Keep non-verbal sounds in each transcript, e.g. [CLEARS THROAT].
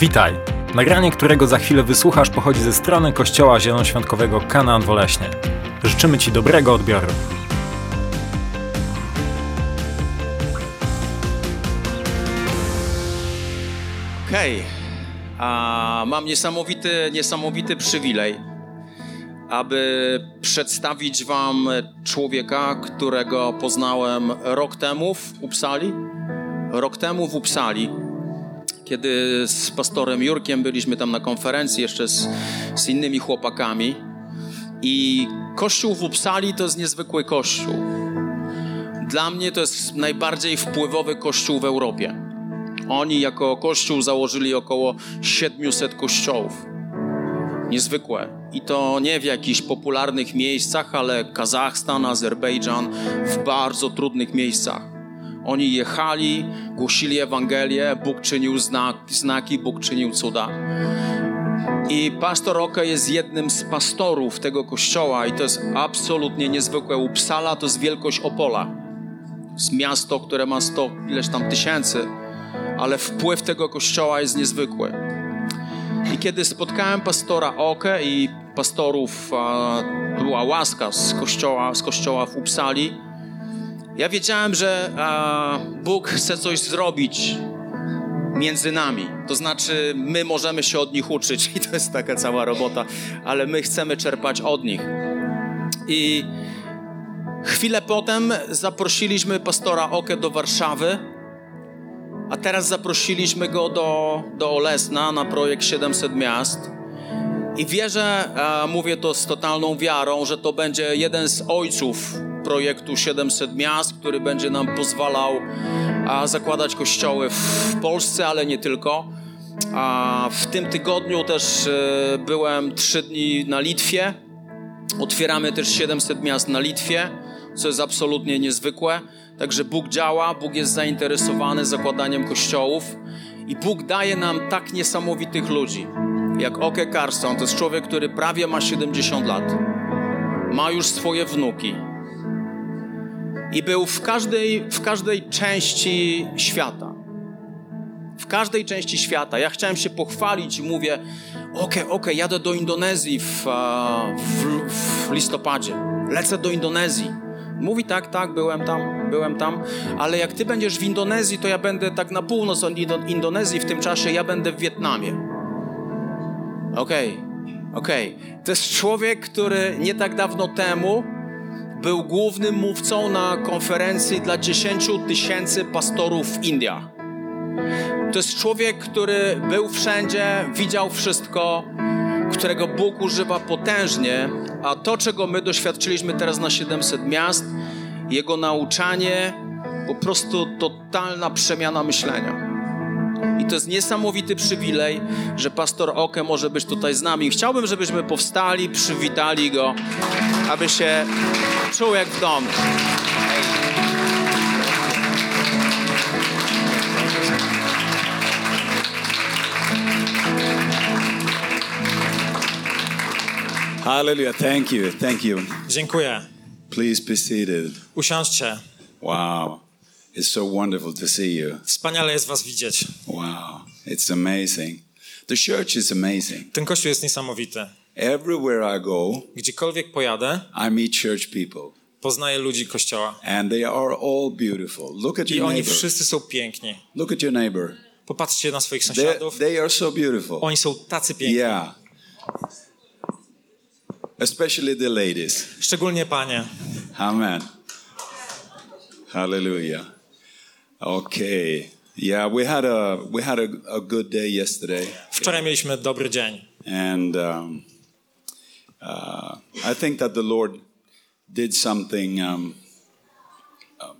Witaj! Nagranie, którego za chwilę wysłuchasz, pochodzi ze strony Kościoła Zielonoświątkowego Kanaan Woleśnie. Życzymy Ci dobrego odbioru. Hej, a mam niesamowity, niesamowity przywilej, aby przedstawić Wam człowieka, którego poznałem rok temu w Upsali. Rok temu w Upsali, kiedy z pastorem Jurkiem byliśmy tam na konferencji jeszcze z, z innymi chłopakami. I kościół w Upsali to jest niezwykły kościół. Dla mnie to jest najbardziej wpływowy kościół w Europie. Oni jako kościół założyli około 700 kościołów. Niezwykłe. I to nie w jakichś popularnych miejscach, ale Kazachstan, Azerbejdżan, w bardzo trudnych miejscach. Oni jechali, głosili Ewangelię, Bóg czynił znak, znaki, Bóg czynił cuda. I pastor Oke jest jednym z pastorów tego kościoła i to jest absolutnie niezwykłe. Upsala to jest wielkość Opola. Z miasto, które ma 100 ileś tam tysięcy ale wpływ tego kościoła jest niezwykły. I kiedy spotkałem pastora Oke i pastorów, była łaska z kościoła, z kościoła w Upsali, ja wiedziałem, że Bóg chce coś zrobić między nami. To znaczy, my możemy się od nich uczyć [LAUGHS] i to jest taka cała robota, ale my chcemy czerpać od nich. I chwilę potem zaprosiliśmy pastora Oke do Warszawy a teraz zaprosiliśmy go do, do Olesna na projekt 700 miast. I wierzę, mówię to z totalną wiarą, że to będzie jeden z ojców projektu 700 miast, który będzie nam pozwalał zakładać kościoły w Polsce, ale nie tylko. W tym tygodniu też e, byłem trzy dni na Litwie. Otwieramy też 700 miast na Litwie, co jest absolutnie niezwykłe. Także Bóg działa, Bóg jest zainteresowany zakładaniem kościołów i Bóg daje nam tak niesamowitych ludzi. Jak Oke Carson, to jest człowiek, który prawie ma 70 lat. Ma już swoje wnuki. I był w każdej, w każdej części świata. W każdej części świata. Ja chciałem się pochwalić i mówię, okej, okej, jadę do Indonezji w, w, w listopadzie. Lecę do Indonezji Mówi tak, tak, byłem tam, byłem tam, ale jak ty będziesz w Indonezji, to ja będę tak na północ od Indonezji, w tym czasie ja będę w Wietnamie. Okej, okay, okej. Okay. To jest człowiek, który nie tak dawno temu był głównym mówcą na konferencji dla 10 tysięcy pastorów w Indiach. To jest człowiek, który był wszędzie, widział wszystko, którego Bóg używa potężnie, a to, czego my doświadczyliśmy teraz na 700 miast, jego nauczanie, po prostu totalna przemiana myślenia. I to jest niesamowity przywilej, że pastor Oke może być tutaj z nami. Chciałbym, żebyśmy powstali, przywitali go, aby się czuł jak w domu. Hallelujah. Thank you. Thank you. Dziękuję. Please be seated. Usiądźcie. Wow. It's so wonderful to see you. Wspaniale jest was widzieć. Wow. It's amazing. The church is amazing. Ten kościół jest niesamowity. Everywhere I go, gdziekolwiek pojadę, I meet church people. Poznaję ludzi kościoła. And they are all beautiful. Look at your I oni neighbor. wszyscy są piękni. Look at your neighbor. Popatrzcie na swoich They, sąsiadów. they are so beautiful. Oni są tacy piękni. Yeah. Especially the ladies. Szczególnie panie. Amen. Hallelujah. Okay. Yeah, we had a we had a, a good day yesterday. Wczoraj mieliśmy dobry dzień. And um, uh, I think that the Lord did something um, um,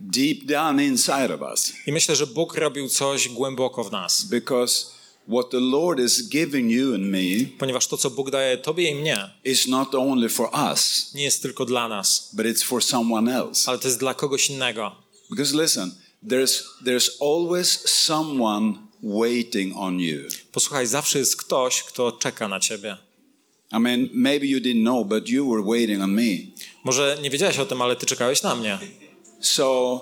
deep down inside of us. I myślę, że Bóg robił coś głęboko w nas. Because what the Lord is giving you and me Ponieważ to, co Bóg daje tobie i mnie, is not only for us, nie jest tylko dla nas, but it's for someone else. ale to jest dla kogoś innego. Because listen, there's there's always someone waiting on you. Posłuchaj, zawsze jest ktoś, kto czeka na ciebie. I mean, maybe you didn't know, but you were waiting on me. Może nie wiedziałeś o tym, ale ty czekałeś na mnie. So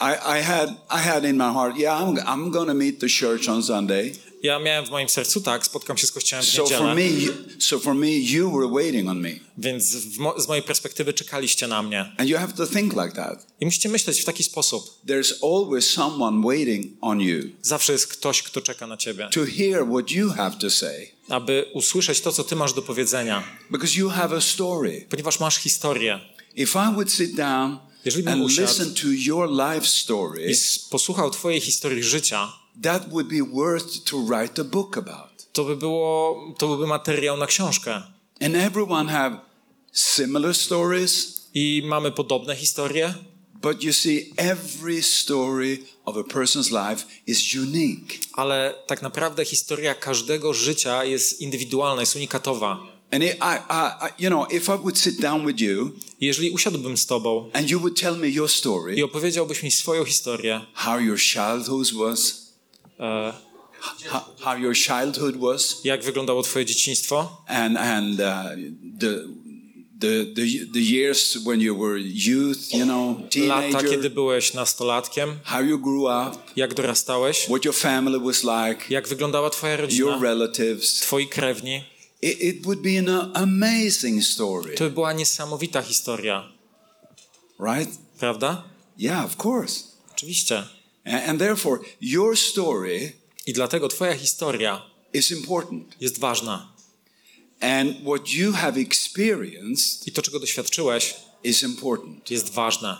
I, I had I had in my heart, yeah, I'm, I'm to meet the church on Sunday. Ja miałem w moim sercu, tak, spotkam się z Kościołem w So for niedzielę, me, so for me, you were waiting on me, więc mo- z mojej perspektywy czekaliście na mnie. and you have to think like that. I musicie myśleć w taki sposób. There's always someone waiting on you Zawsze jest ktoś, kto czeka na ciebie, to hear what you have to say, aby usłyszeć to, co ty masz do powiedzenia, because you have a story. ponieważ masz historię. If I would sit down Jeżeli bym and usiadł listen to your life i posłuchał twojej historii życia, that would be worth to write a book about. to by było, to byłby materiał na książkę. And everyone have similar stories, I mamy podobne historie, but you see, every story of a person's life is unique. ale tak naprawdę historia każdego życia jest indywidualna, jest unikatowa. And I, I, I, you know, if I would sit down with you I Jeżeli usiadłbym z tobą and you would tell me your i story, opowiedziałbyś mi swoją historię, how your childhood was, e, how, your childhood was, jak wyglądało twoje dzieciństwo, and and uh, the, the the the years when you were youth, you know, lata, kiedy teenager, byłeś nastolatkiem, how you grew up, jak dorastałeś, what your family was like, jak wyglądała twoja your rodzina, relatives. twoi krewni. It, it would be an amazing story, To by była niesamowita historia, right? prawda? Yeah, of course. Oczywiście. And, therefore, your story I dlatego twoja historia is important, jest ważna. and what you have experienced I to, czego doświadczyłeś, is important. jest ważne.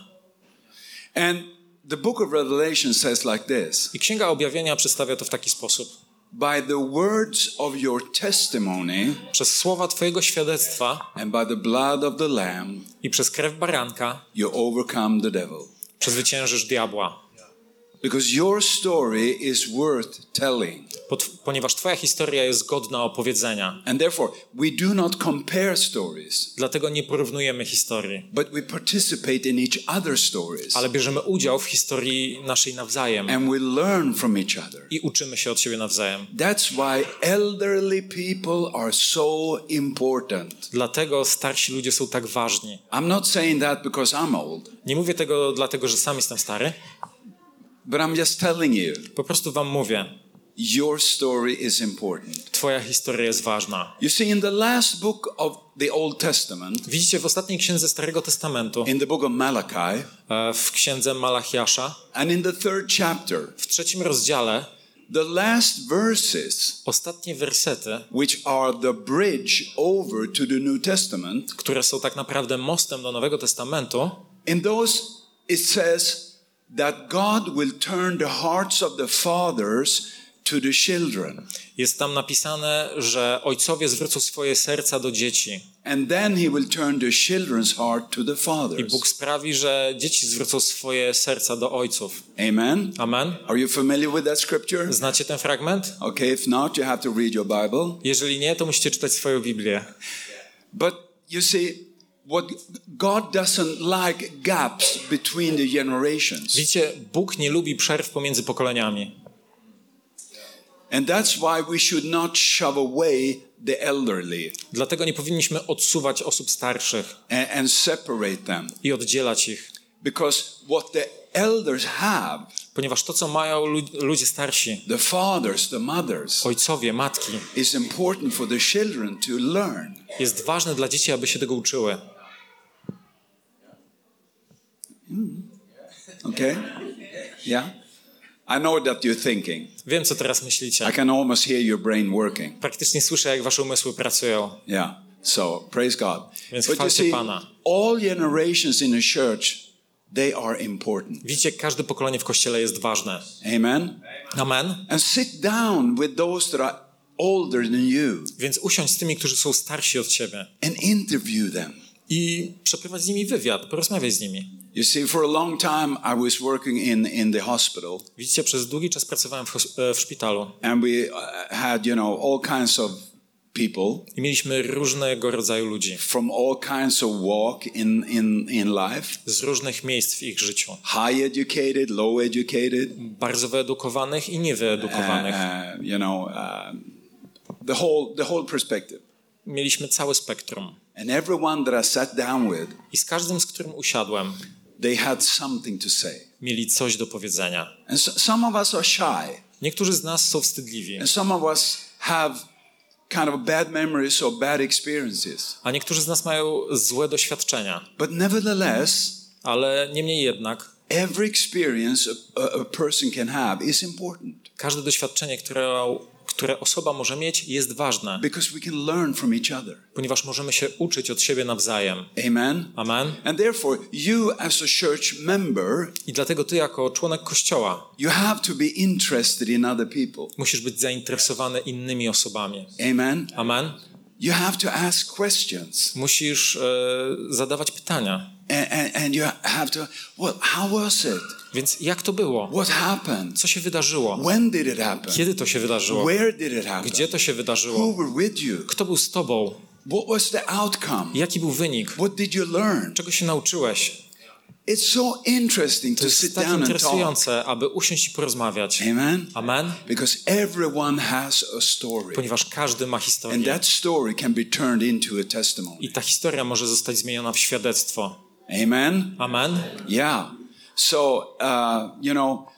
And the book of Revelation says like this. I Księga Objawienia przedstawia to w taki sposób. by the words of your testimony Przez słowa twojego świadectwa and by the blood of the Lamb, i przez krew baranka you overcome the devil. przezwyciężysz diabła. Because your story is worth telling. Ponieważ twoja historia jest godna opowiedzenia. And therefore, we do not compare stories, Dlatego nie porównujemy historii, but we participate in each other's stories. ale bierzemy udział w historii naszej nawzajem And we learn from each other. i uczymy się od siebie nawzajem. That's why elderly people are so important. Dlatego starsi ludzie są tak ważni. I'm not saying that because I'm old, Nie mówię tego dlatego, że sam jestem stary, but I'm just telling you po prostu wam mówię. your story is important. Twoja historia jest ważna. You see, in the last book of the Old Testament, Widzicie w ostatniej księdze Starego Testamentu, in the book of Malachi, e, w księdze Malachiasza, and in the third chapter, w trzecim rozdziale, the last verses, ostatnie wersety, which are the bridge over to the New Testament, które są tak naprawdę mostem do Nowego Testamentu, in those it says that God will turn the hearts of the fathers to the children. jest tam napisane, że ojcowie zwrócą swoje serca do dzieci And then he will turn the children's heart to the i fathers. Bóg sprawi, że dzieci zwrócą swoje serca do ojców. Amen. Amen? Are you familiar with that scripture? Znacie ten fragment? Okay, if not, you have to read your Bible. Jeżeli nie, to musicie czytać swoją Biblię. But you see, God doesn't like gaps between the generations. Widzicie, Bóg nie lubi przerw pomiędzy pokoleniami. And that's why we should not shove away the elderly Dlatego nie powinniśmy odsuwać osób starszych and, and separate them. i oddzielać ich. Because what the elders have, Ponieważ to, co mają lu- ludzie starsi, the fathers, the mothers, ojcowie, matki, is important for the children to learn. jest ważne dla dzieci, aby się tego uczyły. Okay? Yeah? I know that you're thinking. Wiem, co teraz I myślicie. can almost hear your brain working. Praktycznie słyszę, jak wasze umysły pracują. Yeah. So praise God. Więc But you see, Pana. all generations in the church, they are important. Widzicie, każde pokolenie w Kościele jest ważne. Amen. Amen? And sit down with those that are older than you Więc usiądź z tymi, którzy są starsi od ciebie and interview them. i przeprowadź z nimi wywiad, porozmawiaj z nimi. You see, for a long time, I was working in, in the hospital, Widzicie, przez długi czas pracowałem w, e, w szpitalu and we uh, had, you know, all kinds of people i mieliśmy różnego rodzaju ludzi from all kinds of walk in, in, in life z różnych miejsc w ich życiu. high educated, low educated, Bardzo wyedukowanych i niewyedukowanych. uh, you know, um the, whole, the whole perspective. Mieliśmy całe spektrum. And everyone that I sat down with, I z każdym, z którym usiadłem, they had something to say. mieli coś do powiedzenia. And so, some of us are shy, Niektórzy z nas są wstydliwi, and some of us have kind of bad memories or bad experiences. a niektórzy z nas mają złe doświadczenia. But nevertheless, Ale niemniej jednak, every experience a, a, person can have is important każde doświadczenie, które, które osoba może mieć, jest ważne, because we can learn from each other. ponieważ możemy się uczyć od siebie nawzajem. Amen. Amen. And therefore, you as a church member, I dlatego ty, jako członek kościoła, you have to be interested in other people. musisz być zainteresowany innymi osobami. Amen. Amen. You have to ask questions. Musisz e, zadawać pytania. And, and, and you have to, well, how was it? Więc jak to było? What happened? Co się wydarzyło? When did it happen? Kiedy to się wydarzyło? Where did it happen? Gdzie to się Who wydarzyło? were with you? Kto był z tobą? What was the outcome? Jaki był wynik? What did you learn? Czego się nauczyłeś? It's so interesting To to sit tak down and talk. interesujące, aby usiąść i porozmawiać. Amen. Amen. Because everyone has a story. Ponieważ każdy ma And historię. that story can be turned into a testimony. I ta historia może zostać zmieniona w świadectwo. Amen. Amen. Yeah. So, uh, you know,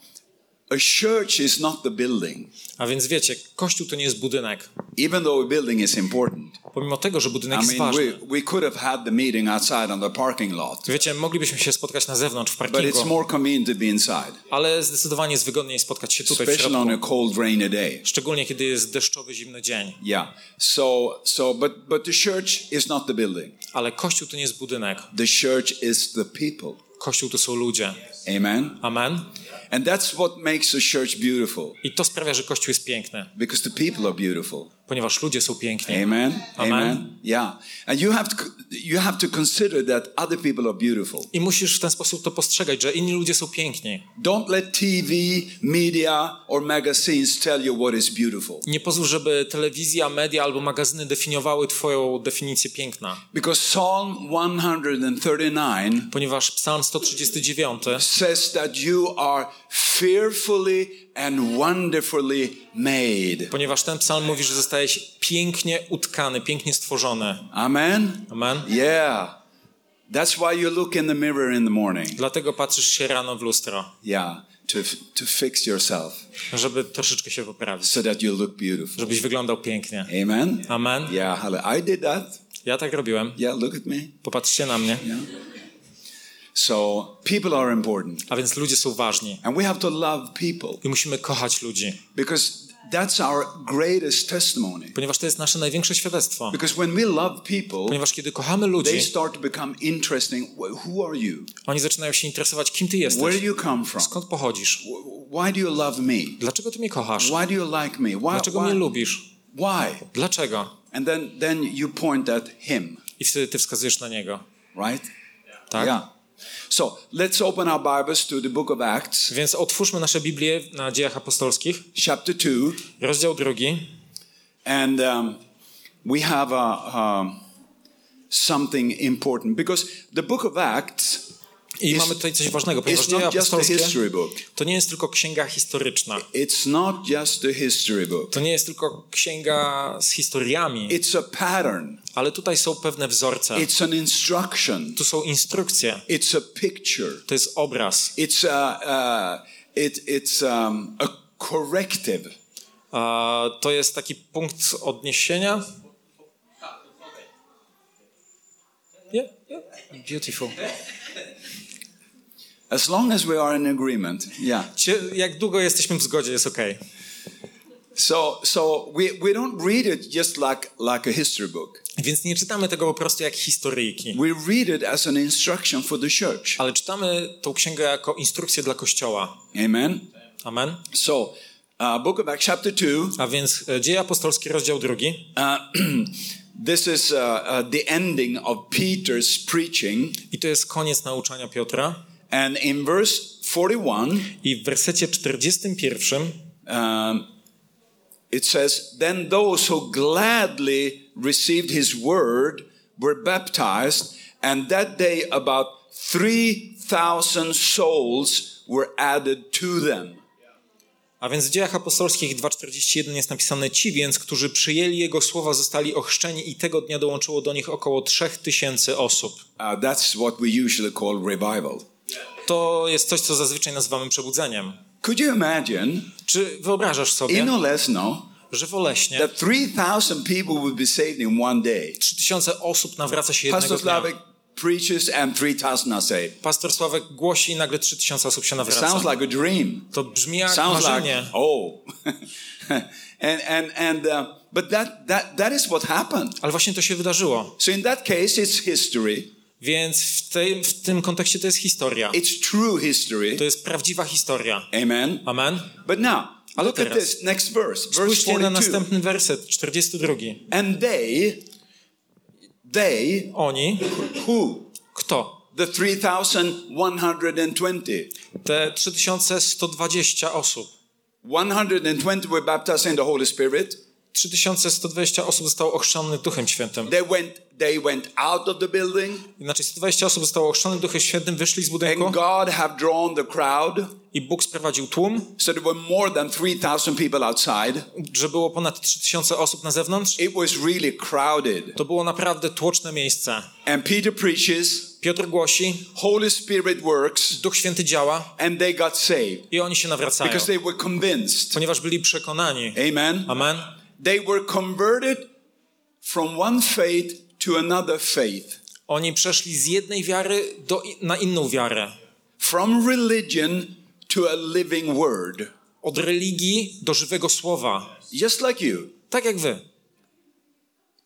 a church is not the building, A więc wiecie, kościół to nie jest budynek. even though a building is important. Pomimo tego, że budynek I jest mean, ważny. we, we could have had the meeting outside on the parking lot, Wiecie, moglibyśmy się spotkać na zewnątrz w but it's parkingu, more convenient to be inside, ale zdecydowanie jest wygodniej spotkać się tutaj w especially on a środku. cold, rainy day. Szczególnie kiedy jest deszczowy, zimny dzień. Yeah. So, so, but, but the church is not the building. Ale kościół to nie jest budynek. The church is the people. Kościół to są ludzie. Amen. Amen. And that's what makes a church beautiful, I to sprawia, że kościół jest piękny, because the people are beautiful. Ponieważ ludzie są piękni. Amen. Amen. Yeah. And you have to you have to consider that other people are beautiful. I musisz w ten sposób to postrzegać, że inni ludzie są piękni. Don't let TV, media or magazines tell you what is beautiful. Nie pozwól, żeby telewizja, media albo magazyny definiowały twoją definicję piękna. Because Psalm 139 Ponieważ Psalm 139 says that you are fearfully and wonderfully made. Ponieważ ten psalm mówi, że zostałeś pięknie utkany, pięknie stworzony. Amen. Amen. Yeah. That's why you look in the mirror in the morning. Dlatego patrzysz się rano w lustro, Yeah, to to fix yourself żeby troszeczkę się poprawić, so that you look beautiful. żebyś wyglądał pięknie. Amen. Amen. Yeah, I did that. Ja tak robiłem. Yeah, look at me. Popatrzcie na mnie. Yeah. So people are important, A więc ludzie są ważni. and we have to love people I musimy kochać ludzi, because that's our greatest testimony. ponieważ to jest nasze największe świadectwo. Because when we love people, Ponieważ kiedy kochamy they ludzi, start to become interesting. Wh- Who are you? oni zaczynają się interesować, kim ty Where jesteś, do you come from? skąd pochodzisz, Wh- Why do you love me? dlaczego ty mnie kochasz, Why do you like me? Why? dlaczego mnie Why? lubisz, why? dlaczego. And then, then you point at him, I wtedy ty wskazujesz na niego. right? Tak? Yeah. So let's open our Bibles to the book of Acts, Więc otwórzmy nasze Biblię na dziejach apostolskich, chapter 2. rozdział drugi. And um, we have a, um, something important because the book of Acts I It's- mamy tutaj coś ważnego, ponieważ dzieje apostolskie history book. to nie jest tylko księga historyczna. It's not just a history book. To nie jest tylko księga z historiami, It's a pattern. Ale tutaj są pewne wzorce. It's an instruction. Tu są instrukcje. It's a picture. To jest obraz. It's a, uh, it, it's um, a corrective. A to jest taki punkt odniesienia. Yeah, yeah. Beautiful. As long as we are in agreement, yeah. Cie- Jak długo jesteśmy w zgodzie, jest ok. So, so we, we don't read it just like, like a history book. Więc nie czytamy tego po prostu jak historyjki, We read it as an instruction for the church. ale czytamy tą księgę jako instrukcję dla Kościoła. Amen. Amen. So, uh, book of Acts, chapter 2. A więc e, Dzieje Apostolskie, rozdział drugi. Uh, [CLEARS THROAT] this is uh, uh, the ending of Peter's preaching. I to jest koniec nauczania Piotra. And in verse 41, I w wersecie 41 um, it says, Then those who gladly received his word were baptized, and that day about 3,000 souls were added to them. A więc w dziejach apostolskich 2.41 jest napisane ci więc, którzy przyjęli jego słowa, zostali ochrzczeni i tego dnia dołączyło do nich około 3000 osób. Uh, that's what we usually call revival. to jest coś, co zazwyczaj nazywamy przebudzeniem. Could you imagine Czy wyobrażasz sobie, in Olesno że w Oleśnie that 3,000 people would be saved in one day? 3000 osób nawraca się jednego Pastor dnia? Slavik preaches and 3,000 are saved. Pastor Sławek głosi i nagle 3000 osób się nawraca. sounds like a dream. To brzmi jak Sounds marzenie. like oh, [LAUGHS] and and and uh, but that that that is what happened. Ale właśnie to się wydarzyło. So in that case, it's history. Więc w, tej, w tym kontekście to jest historia. It's true history. To jest prawdziwa historia. Amen. Amen. But now, Ale look at teraz- this next verse, verse Spójrzcie na 42. następny werset, 42. And they, they, Oni, who? kto? The 3,120. Te 3120 osób. 120 were baptized in the Holy Spirit. 3120 osób zostało ochrzczonych Duchem Świętym. They went, they went out of the building, Inaczej 120 osób zostało ochrzczonych Duchem Świętym, wyszli z budynku and God have drawn the crowd. i Bóg sprowadził tłum, So there were more than 3,000 people outside. że było ponad 3000 osób na zewnątrz. It was really crowded. To było naprawdę tłoczne miejsce. And Peter preaches, Piotr głosi, Holy Spirit works, Duch Święty działa and they got saved i oni się nawracają, because they were convinced. ponieważ byli przekonani. Amen. Amen. They were converted from one faith to another faith, Oni przeszli z jednej wiary do, na inną wiarę. from religion to a living word. Od religii do żywego słowa. Just like you. Tak jak wy.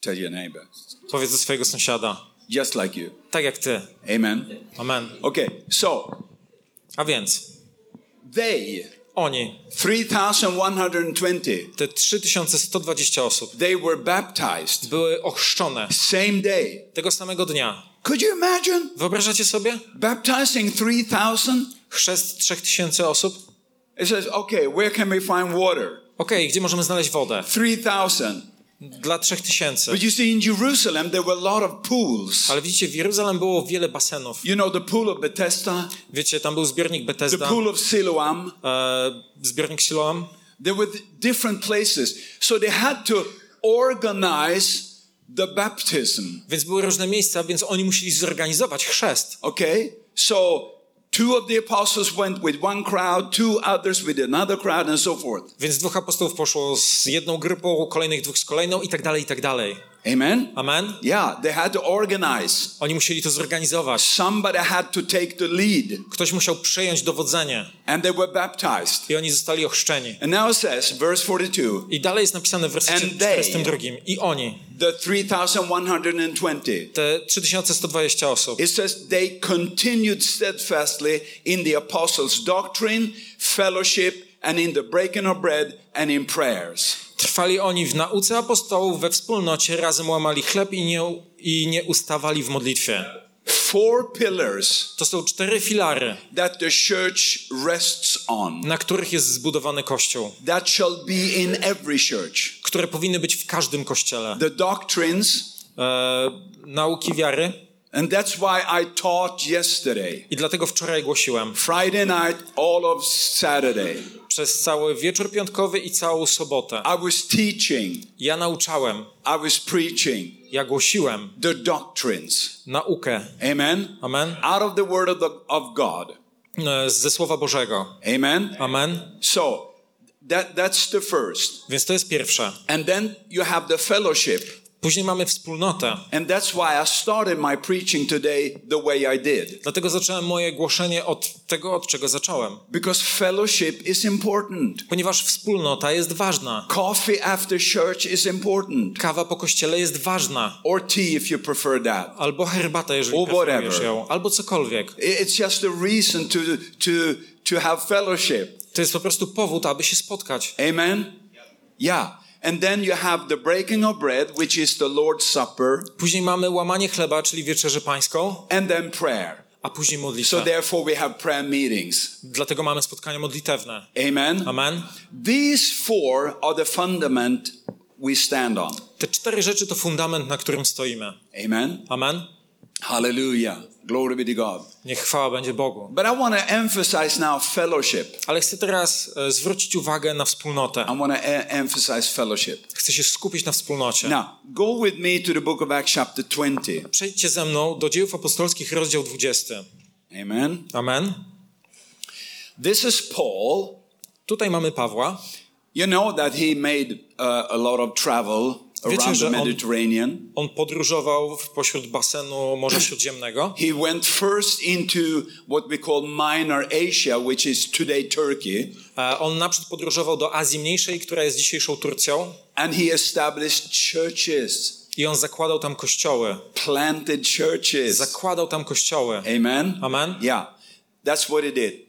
Tell your neighbor. Powiedz do swojego sąsiada. Just like you. Tak jak ty. Amen. Amen. Okay, so A więc they, oni, 3,120, te 3120 osób, they were baptized były ochrzczone same day. tego samego dnia. Could you imagine Wyobrażacie sobie? baptizing 3,000? Chrzest 3000 osób? It says, okay, where can we find water? Okej, gdzie możemy znaleźć wodę? 3,000. Dla 3000. But you see, in Jerusalem, there were a lot of pools. Ale widzicie, w Jeruzalem było wiele basenów. You know, the pool of Bethesda, Wiecie, tam był zbiornik the Bethesda, pool of Siloam. e, zbiornik Siloam. There were different places. So they had to organize the baptism. Więc były różne miejsca, więc oni musieli zorganizować chrzest. Okay? So two of the apostles went with one crowd, two others with another crowd, and so forth. Więc dwóch apostołów poszło z jedną grupą, kolejnych dwóch z kolejną i tak dalej, i tak dalej. Amen? Amen? Yeah, they had to organize. Oni musieli to zorganizować. Somebody had to take the lead, Ktoś musiał przejąć dowodzenie and they were baptized. i oni zostali ochrzczeni. And now it says, verse 42, I dalej jest napisane w wersecie And they- 42. I oni, the 3,120. te 3120 osób, It says they continued steadfastly in the apostles' doctrine, fellowship, and in the breaking of bread and in prayers. Trwali oni w nauce apostołów, we wspólnocie, razem łamali chleb i nie, i nie ustawali w modlitwie. Four pillars To są cztery filary, that the church rests on, na których jest zbudowany Kościół, that shall be in every church. które powinny być w każdym kościele. The doctrines, E, nauki wiary and that's why I taught yesterday, i dlatego wczoraj głosiłem. Friday night, all of Saturday. Przez cały wieczór piątkowy i całą sobotę. I was teaching, Ja nauczałem, I was preaching ja głosiłem the doctrines. naukę. Amen. Amen. Out of the word of, the, of God. E, Ze Słowa Bożego. Amen. Amen. So that that's the first. Więc to jest pierwsze. And then you have the fellowship. Później mamy wspólnotę. And that's why I started my preaching today the way I did. Dlatego zacząłem moje głoszenie od tego, od czego zacząłem. Because fellowship is important. Ponieważ wspólnota jest ważna. Coffee after church is important. Kawa po kościele jest ważna. Or tea if you prefer that. Albo herbata, jeżeli Or preferujesz ją. Albo cokolwiek. It's just a reason to to to have fellowship. To jest po prostu powód, aby się spotkać. Amen. Yeah. And then you have the breaking of bread, which is the Lord's Supper, Później mamy łamanie chleba, czyli wieczerzę pańską, and then prayer. a później So modlitwę. therefore we have prayer meetings. Dlatego mamy spotkania modlitewne. Amen. Amen. These four are the fundament we stand on. Te cztery rzeczy to fundament, na którym stoimy. Amen. Amen. Hallelujah. Glory be to God. Niech chwała będzie Bogu. But I want to emphasize now fellowship. Ale chcę teraz e, zwrócić uwagę na wspólnotę. I want to e- emphasize fellowship. Chcę się skupić na wspólnocie. Now, go with me to the book of Acts, chapter 20. Przejdźcie ze mną do dziejów apostolskich, rozdział 20. Amen. Amen. This is Paul. Tutaj mamy Pawła. You know that he made uh, a lot of travel Wiecie, że on-. On podróżował pośród basenu Morza [CLEARS THROAT] Śródziemnego. He went first into what we call Minor Asia, which is today Turkey, E, On naprzód podróżował do Azji Mniejszej, która jest dzisiejszą Turcją. and he established churches, I on zakładał tam kościoły. planted churches. Zakładał tam kościoły. Amen. Amen. Yeah, that's what he did.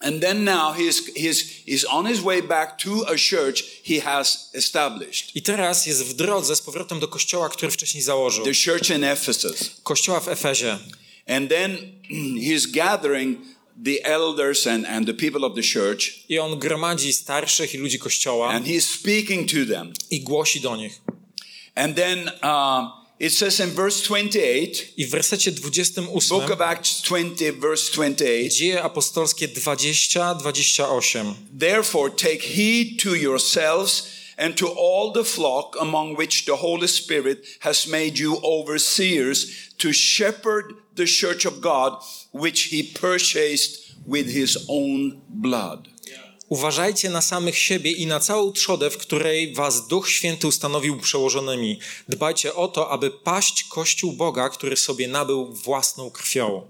And then now he's, he's, he's on his way back to a church he has established, I teraz jest w drodze z powrotem do kościoła, który wcześniej założył. the church in Ephesus. Kościoła w Efezie. And then [CLEARS THROAT] he's gathering the elders and, and the people of the church, I on gromadzi starszych i ludzi kościoła and he's speaking to them. i głosi do nich. And then uh, it says in verse 28, I w wersecie 28 Book of Acts 20, verse 28, Dzieje apostolskie 20, 28. Therefore, take heed to yourselves and to all the flock among which the Holy Spirit has made you overseers to shepherd the church of God, which he purchased with his own blood. Uważajcie na samych siebie i na całą trzodę, w której was Duch Święty ustanowił przełożonymi. Dbajcie o to, aby paść Kościół Boga, który sobie nabył własną krwią.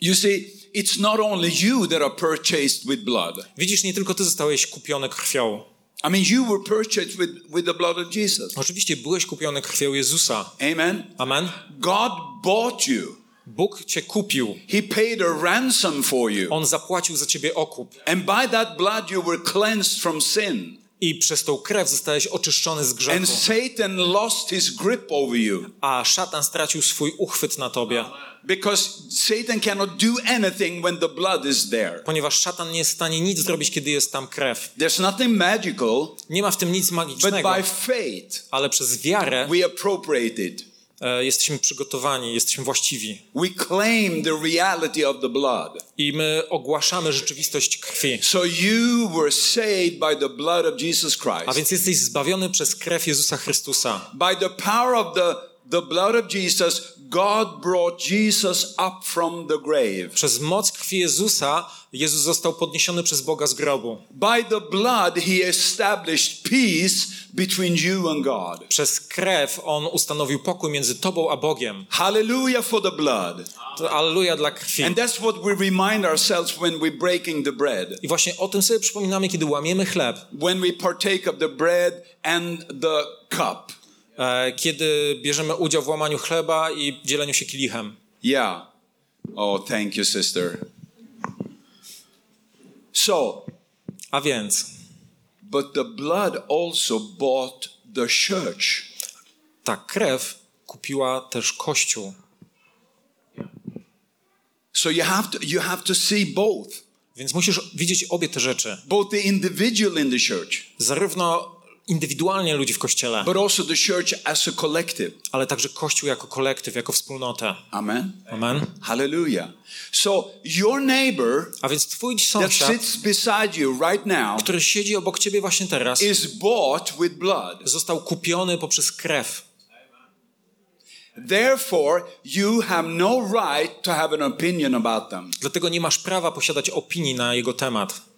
You see, it's not only you that are purchased with blood. Widzisz, nie tylko ty zostałeś kupiony krwią. I mean, you were purchased with, with the blood of Jesus. Oczywiście byłeś kupiony krwią Jezusa. Amen. Amen. God bought you. Bóg cię kupił. He paid a ransom for you. On zapłacił za ciebie okup. And by that blood you were cleansed from sin. I przez tą krew zostałeś oczyszczony z And grzechu. Satan lost his grip over you A szatan stracił swój uchwyt na tobie. because Satan cannot do anything when the blood is there. Ponieważ szatan nie jest w stanie nic zrobić, kiedy jest tam krew. There's nothing magical, Nie ma w tym nic but magicznego. by faith Ale przez wiarę we appropriate it. E, jesteśmy przygotowani, jesteśmy właściwi. We claim the reality of the blood. I my ogłaszamy rzeczywistość krwi. So you were saved by the blood of Jesus A Christ. więc jesteś zbawiony przez krew Jezusa Chrystusa. By the power of the, the blood of Jesus, God brought Jesus up from the grave. Przez moc krwi Jezusa Jezus został podniesiony przez Boga z grobu. By the blood, He established peace between you and God. Przez krew On ustanowił pokój między Tobą a Bogiem. Hallelujah for the blood. Alleluja dla krwi. And that's what we remind ourselves when we're breaking the bread. I właśnie o tym sobie przypominamy, kiedy łamiemy chleb. When we partake of the bread and the cup. E, Kiedy bierzemy udział w łamaniu chleba i dzieleniu się kielichem. Yeah. Oh, thank you, sister. So, A więc but the blood also bought the church. ta krew kupiła też Kościół. So you have to you have to see both. Więc musisz widzieć obie te rzeczy. Both the individual in the church, Zarówno indywidualnie ludzi w Kościele, but also the church as a collective. ale także Kościół jako kolektyw, jako wspólnotę. Amen. Amen. Hallelujah. So your neighbor A więc twój that sąsiad, sits beside you right now który siedzi obok ciebie właśnie teraz, is bought with blood. został kupiony poprzez krew. Therefore, you have no right to have an opinion about them. Dlatego nie masz prawa posiadać opinii na jego temat.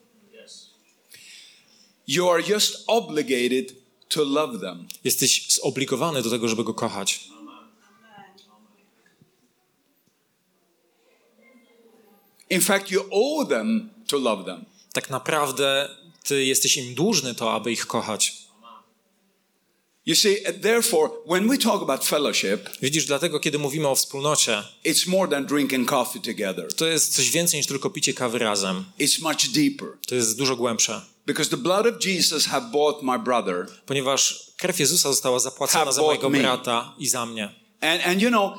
You are just obligated to love them. Jesteś zobligowany do tego, żeby go kochać. In fact, you owe them to love them. Tak naprawdę ty jesteś im dłużny to, aby ich kochać. You see, therefore, when we talk about fellowship, Widzisz, dlatego kiedy mówimy o wspólnocie, it's more than drinking coffee together. to jest coś więcej niż tylko picie kawy razem. It's much deeper. To jest dużo głębsze. Because the blood of Jesus have bought my brother. Ponieważ krew Jezusa została zapłacona za mojego me. brata i za mnie. And, and you know,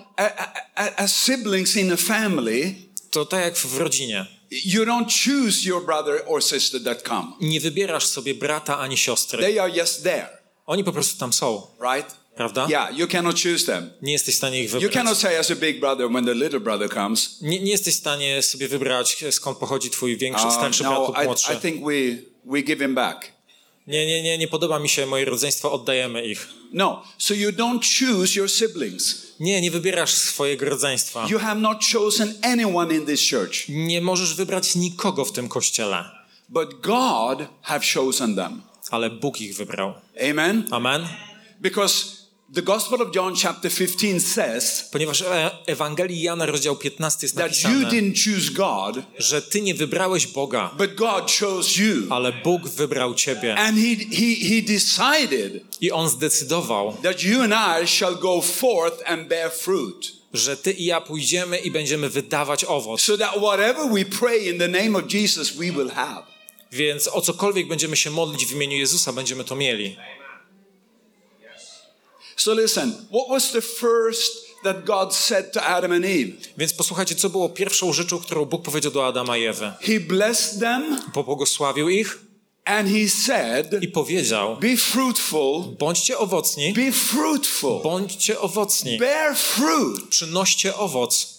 as siblings in a family, To tak jak w rodzinie. you don't choose your brother or sister that come. Nie wybierasz sobie brata ani siostry. They are just there, Oni po prostu tam są, right? prawda? Yeah, you cannot choose them. Nie jesteś w stanie ich You wybrać. cannot say as a big brother when the little brother comes, Nie, nie jesteś w stanie sobie wybrać, skąd pochodzi twój większy, "Uh, starszy brat no, lub I, młodszy. I think we, we give him back. Nie, nie, nie, nie podoba mi się moje rodzeństwo, oddajemy ich. No. So you don't choose your siblings. Nie, nie wybierasz swojego rodzeństwa. You have not chosen anyone in this church, Nie możesz wybrać nikogo w tym kościele, but God have chosen them. ale Bóg ich wybrał. Amen. Amen. Because the Gospel of John chapter 15 says Ponieważ e- Ewangelii Jana, rozdział 15 jest that you napisane, didn't choose God, że ty nie wybrałeś Boga, but God chose you. ale Bóg wybrał ciebie. And he, he, he decided I On zdecydował, that you and I shall go forth and bear fruit. że ty i ja pójdziemy i będziemy wydawać owoc. So that whatever we pray in the name of Jesus, we will have. Więc o cokolwiek będziemy się modlić w imieniu Jezusa, będziemy to mieli. So listen, what was the first that God said to Adam and Eve? Więc posłuchajcie, co było pierwszą rzeczą, którą Bóg powiedział do Adama i Ewy. He blessed them Pobłogosławił ich and he said, i powiedział, Be fruitful, bądźcie owocni, be fruitful, bądźcie owocni, bear fruit. przynoście owoc.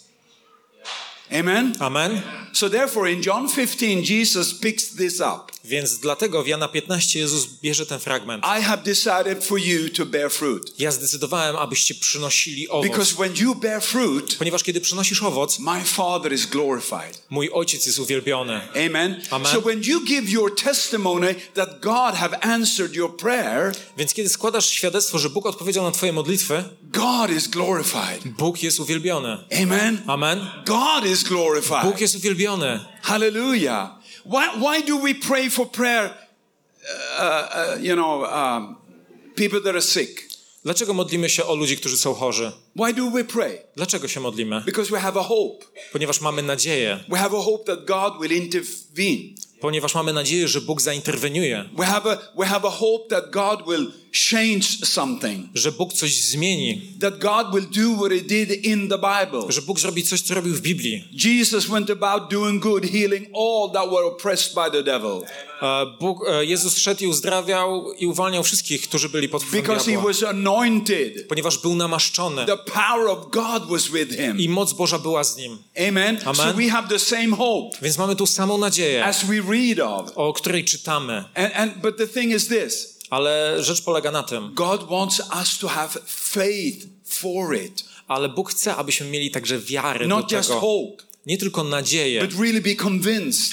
Amen. Amen. So therefore, in John 15, Jesus picks this up. Więc dlatego w Jana 15 Jezus bierze ten fragment. I have decided for you to bear fruit. Ja zdecydowałem, abyście przynosili owoc. Because when you bear fruit, Ponieważ kiedy przynosisz owoc, my Father is glorified. mój ojciec jest uwielbiony. Amen. Amen. So when you give your testimony that God have answered your prayer, Więc kiedy składasz świadectwo, że Bóg odpowiedział na twoje modlitwy, God is glorified. Bóg jest uwielbiony. Amen. Amen. God is glorified. Bóg jest uwielbiony. Hallelujah. Why, why do we pray for prayer, uh, uh, you know, um, people that are sick? Dlaczego modlimy się o ludzi, którzy są chorzy? Why do we pray? Dlaczego się modlimy? Because we have a hope. Ponieważ mamy nadzieję. We have a hope that God will intervene. Ponieważ mamy nadzieję, że Bóg zainterweniuje. We have a, we have a hope that God will change something. Że Bóg coś zmieni. That God will do what he did in the Bible. Że Bóg zrobi coś, co robił w Biblii. Jesus went about doing good, healing all that were oppressed by the devil. E, Bóg, e, Jezus szedł i uzdrawiał i uwalniał wszystkich, którzy byli pod wpływem Because he diabła. was anointed. Ponieważ był namaszczony. The power of God was with him. I moc Boża była z nim. Amen. Amen. So we have the same hope Więc mamy tu samą nadzieję, as we read of. o której czytamy. And, and but the thing is this Ale rzecz polega na tym, God wants us to have faith for it. ale Bóg chce, abyśmy mieli także wiarę Not do just tego. hope, Nie tylko nadzieję, really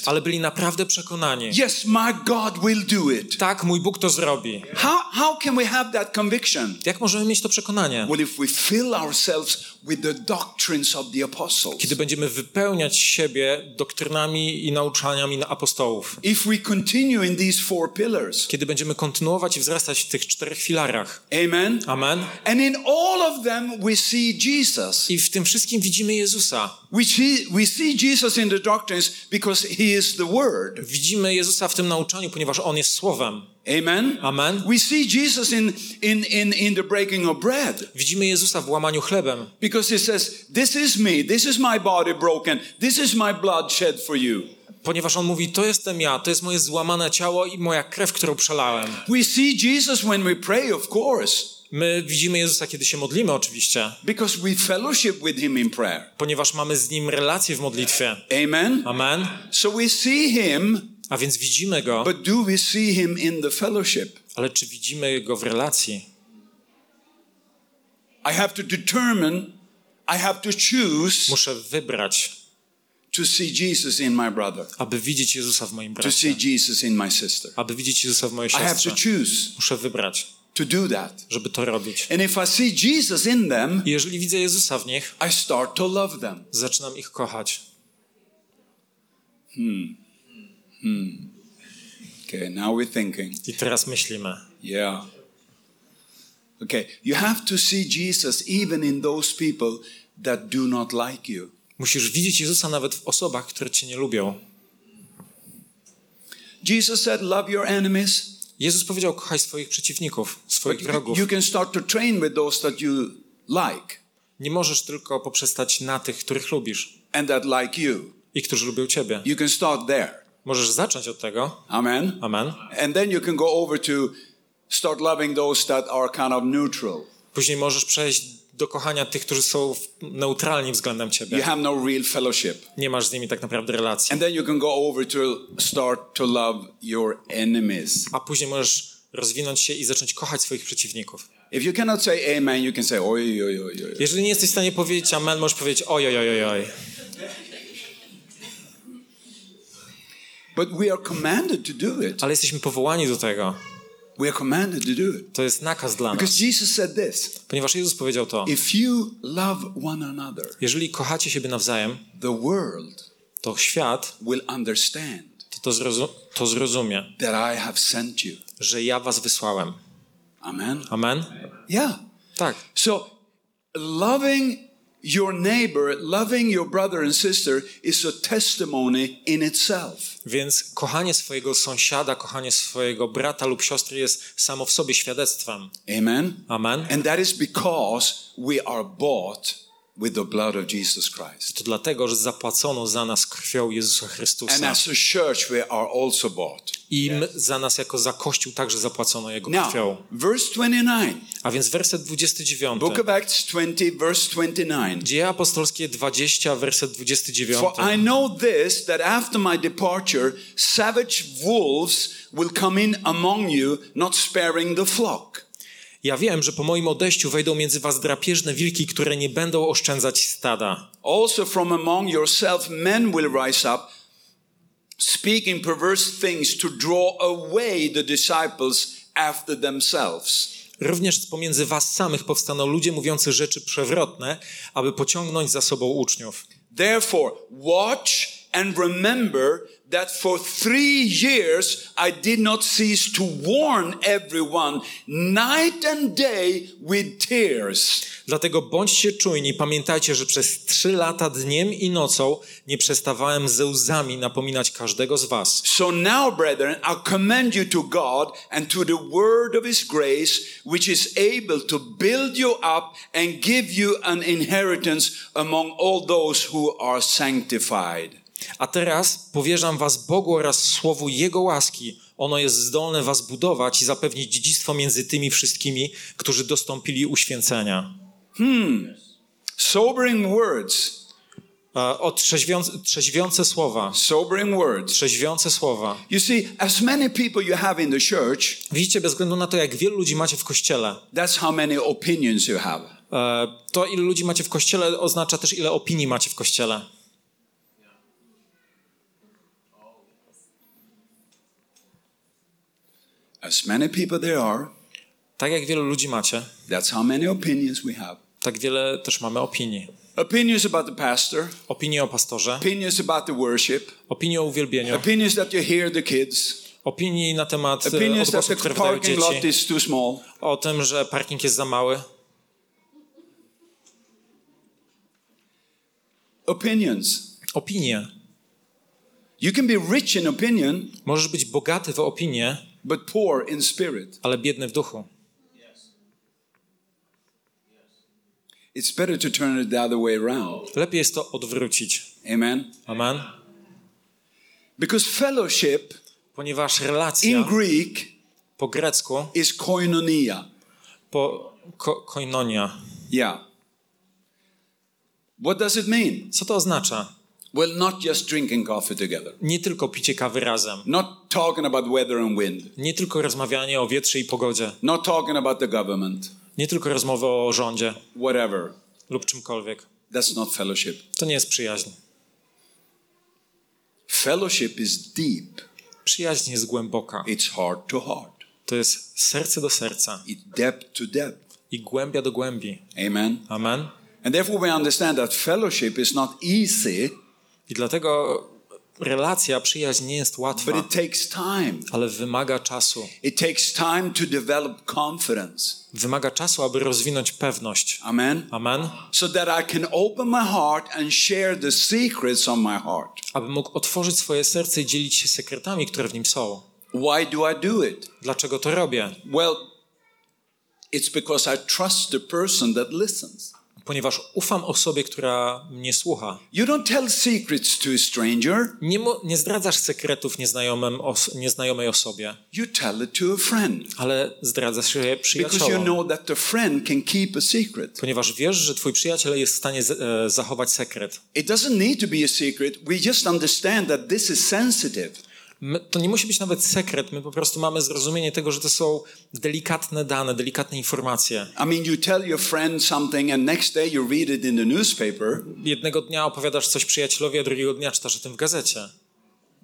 ale byli naprawdę przekonani. Yes, my God will do it. Tak, mój Bóg to zrobi. How, how can we have that conviction? Jak możemy mieć to przekonanie? Well, if we fill ourselves with the doctrines of the apostles, Kiedy będziemy wypełniać siebie doktrynami i nauczaniami apostołów. if we continue in these four pillars, Kiedy będziemy kontynuować i wzrastać w tych czterech filarach. amen. Amen. And in all of them, we see Jesus. I w tym wszystkim widzimy Jezusa. We see, we see Jesus in the doctrines because he is the Word. Widzimy Jezusa w tym nauczaniu, ponieważ On jest Słowem. Amen. Amen. We see Jesus in, in, in, in the breaking of bread Widzimy Jezusa w łamaniu chlebem, because he says, This is me, this is my body broken, this is my blood shed for you. ponieważ On mówi, to jestem ja, to jest moje złamane ciało i moja krew, którą przelałem. We see Jesus when we pray, of course, My widzimy Jezusa, kiedy się modlimy oczywiście, because we fellowship with him in prayer. ponieważ mamy z Nim relację w modlitwie. Amen. Amen. So we see him, A więc widzimy Go, but do we see him in the fellowship? ale czy widzimy Go w relacji? I have to determine, I have to choose Muszę wybrać, to see Jesus in my brother, aby widzieć Jezusa w moim to bracie, see Jesus in my sister. aby widzieć Jezusa w mojej I have to siostrze. choose Muszę wybrać, to do that. żeby to robić. And if I see Jesus in them, I jeżeli widzę Jezusa w nich, I start to love them. zaczynam ich kochać. Okay, now we're thinking. I teraz myślimy. Yeah. Okay, you have to see Jesus even in those people that do not like you. Musisz widzieć Jezusa nawet w osobach, które cię nie lubią. Jesus said, Love your enemies. Jezus powiedział, kochaj swoich przeciwników, swoich But wrogów. you can start to train with those that you like Nie możesz tylko poprzestać na tych, których lubisz and that like you. i którzy lubią ciebie. You can start there. Możesz zacząć od tego. Amen. Amen. And then you can go over to start loving those that are kind of neutral. Później możesz przejść do kochania tych, którzy są neutralni względem you ciebie. have no real fellowship. Nie masz z nimi tak naprawdę relacji. And then you can go over to start to love your enemies. A później możesz rozwinąć się i zacząć kochać swoich przeciwników. If you cannot say amen, you can say oi, oi, oi, oi. Jeżeli nie jesteś w stanie powiedzieć amen, możesz powiedzieć oj, oj, oj, oj, oj. But we are commanded to do it. Ale jesteśmy powołani do tego. We are commanded to do it. To jest nakaz dla nas. Because Jesus said this Ponieważ Jezus powiedział to. If you love one another, Jeżeli kochacie siebie nawzajem, the world to świat will understand to, to, zrozum- to zrozumie, that I have sent you. że ja was wysłałem. Amen. Amen? Yeah. Tak. So, loving your neighbor, loving your brother and sister is a testimony in itself. Więc kochanie swojego sąsiada, kochanie swojego brata lub siostry jest samo w sobie świadectwem. Amen. Amen. And that is because we are bought with the blood of Jesus Christ. To dlatego, że zapłacono za nas krwią Jezusa And Chrystusa. as a church, we are also bought. I my, za nas jako za Kościół także zapłacono Jego krwią. Verse 29, A więc werset 29. Book of Acts 20, verse 29. Dzieje apostolskie 20, werset 29. For I know this, that after my departure, savage wolves will come in among you, not sparing the flock. Ja wiem, że po moim odejściu wejdą między was drapieżne wilki, które nie będą oszczędzać stada. Also from among yourself men will rise up, speaking perverse things to draw away the disciples after themselves. Również z pomiędzy was samych powstaną ludzie mówiący rzeczy przewrotne, aby pociągnąć za sobą uczniów. Therefore, watch and remember that for three years I did not cease to warn everyone night and day with tears. Dlatego bądźcie czujni, pamiętajcie, że przez trzy lata dniem i nocą nie przestawałem ze łzami napominać każdego z was. So now, brethren, I commend you to God and to the word of his grace, which is able to build you up and give you an inheritance among all those who are sanctified. A teraz powierzam was Bogu oraz słowu Jego łaski. Ono jest zdolne was budować i zapewnić dziedzictwo między tymi wszystkimi, którzy dostąpili uświęcenia. Sobering words. E, O trzeźwiące, trzeźwiące słowa. Sobering words. Trzeźwiące słowa. You see, as many people you have in the church, Widzicie, bez względu na to, jak wielu ludzi macie w kościele, that's how many opinions you have. e, to ile ludzi macie w kościele oznacza też, ile opinii macie w kościele. As many people there are, Tak jak wielu ludzi macie, that's how many opinions we have. tak wiele też mamy opinii. Opinions about the pastor, Opinie o pastorze, opinions about the worship, opinie o uwielbieniu, opinions that you hear the kids, opinii na temat e, opinions that odgłosów, the które wydają parking lot dzieci, is too small. o tym, że parking jest za mały. Opinions. Opinie. You can be rich in opinion, Możesz być bogaty w opinię, but poor in spirit. ale biedny w duchu. It's better to turn it the other way around. Lepiej jest to odwrócić. Amen. Amen. Because fellowship Ponieważ in relacja Greek po grecku, is koinonia. po ko, koinonia. Yeah. What does it mean? Co to oznacza? Well, not just drinking coffee together, Nie tylko picie kawy razem. not talking about weather and wind, Nie tylko rozmawianie o wietrze i pogodzie. not talking about the government, Nie tylko rozmowy o rządzie whatever. lub czymkolwiek. That's not fellowship. To nie jest przyjaźń. Fellowship is deep, Przyjaźń jest głęboka. it's heart to heart, To jest serce do serca it's depth to depth. i głębia do głębi. Amen. Amen. And therefore, we understand that fellowship is not easy, I dlatego relacja, przyjaźń nie jest łatwa, ale wymaga czasu. Wymaga czasu, aby rozwinąć pewność. Amen. Amen. So that I can open my heart and share the secrets on my heart. Aby mógł otworzyć swoje serce i dzielić się sekretami, które w nim są. Why do I do it? Dlaczego to robię? Well, it's because I trust the person that listens. Ponieważ ufam osobie, która mnie słucha. You don't tell secrets to a stranger, Nie, nie zdradzasz sekretów nieznajomym os- nieznajomej osobie, you tell it to a friend. ale zdradzasz je Because you know that the friend can keep a secret. Ponieważ wiesz, że twój przyjaciel jest w stanie e, zachować sekret. It doesn't need to be a secret. We just understand that this is sensitive. My, to nie musi być nawet sekret, my po prostu mamy zrozumienie tego, że to są delikatne dane, delikatne informacje. I mean, you tell your friend something, and next day you read it in the newspaper. Jednego dnia opowiadasz coś przyjacielowi, a drugiego dnia czytasz o tym w gazecie.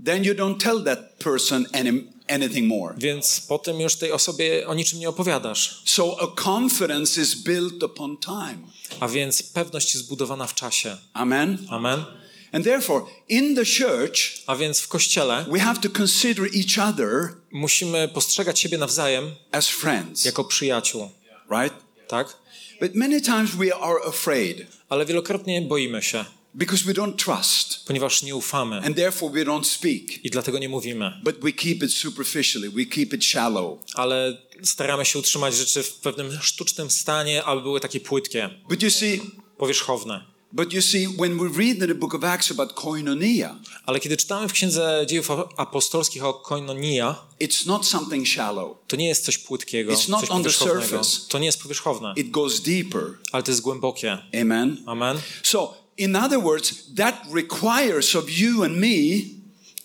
Then you don't tell that person any, anything more. Więc potem już tej osobie o niczym nie opowiadasz. So a confidence is built upon time. A więc pewność jest zbudowana w czasie. Amen. Amen. And therefore, in the church, A więc w kościele we have to consider each other musimy postrzegać siebie nawzajem as friends, jako przyjaciół, right? tak? But many times we are afraid Ale wielokrotnie boimy się, because we don't trust, ponieważ nie ufamy and therefore we don't speak. i dlatego nie mówimy. But we keep it superficially, we keep it shallow. Ale staramy się utrzymać rzeczy w pewnym sztucznym stanie, aby były takie płytkie, But you see, powierzchowne. But you see, when we read in the book of Acts about koinonia, Ale kiedy czytamy w Księdze Dziejów Apostolskich o koinonia, it's not something shallow. to nie jest coś płytkiego, It's not coś on the surface. To nie jest powierzchowne, It goes deeper. ale to jest głębokie. Amen. Amen. So, in other words, that requires of you and me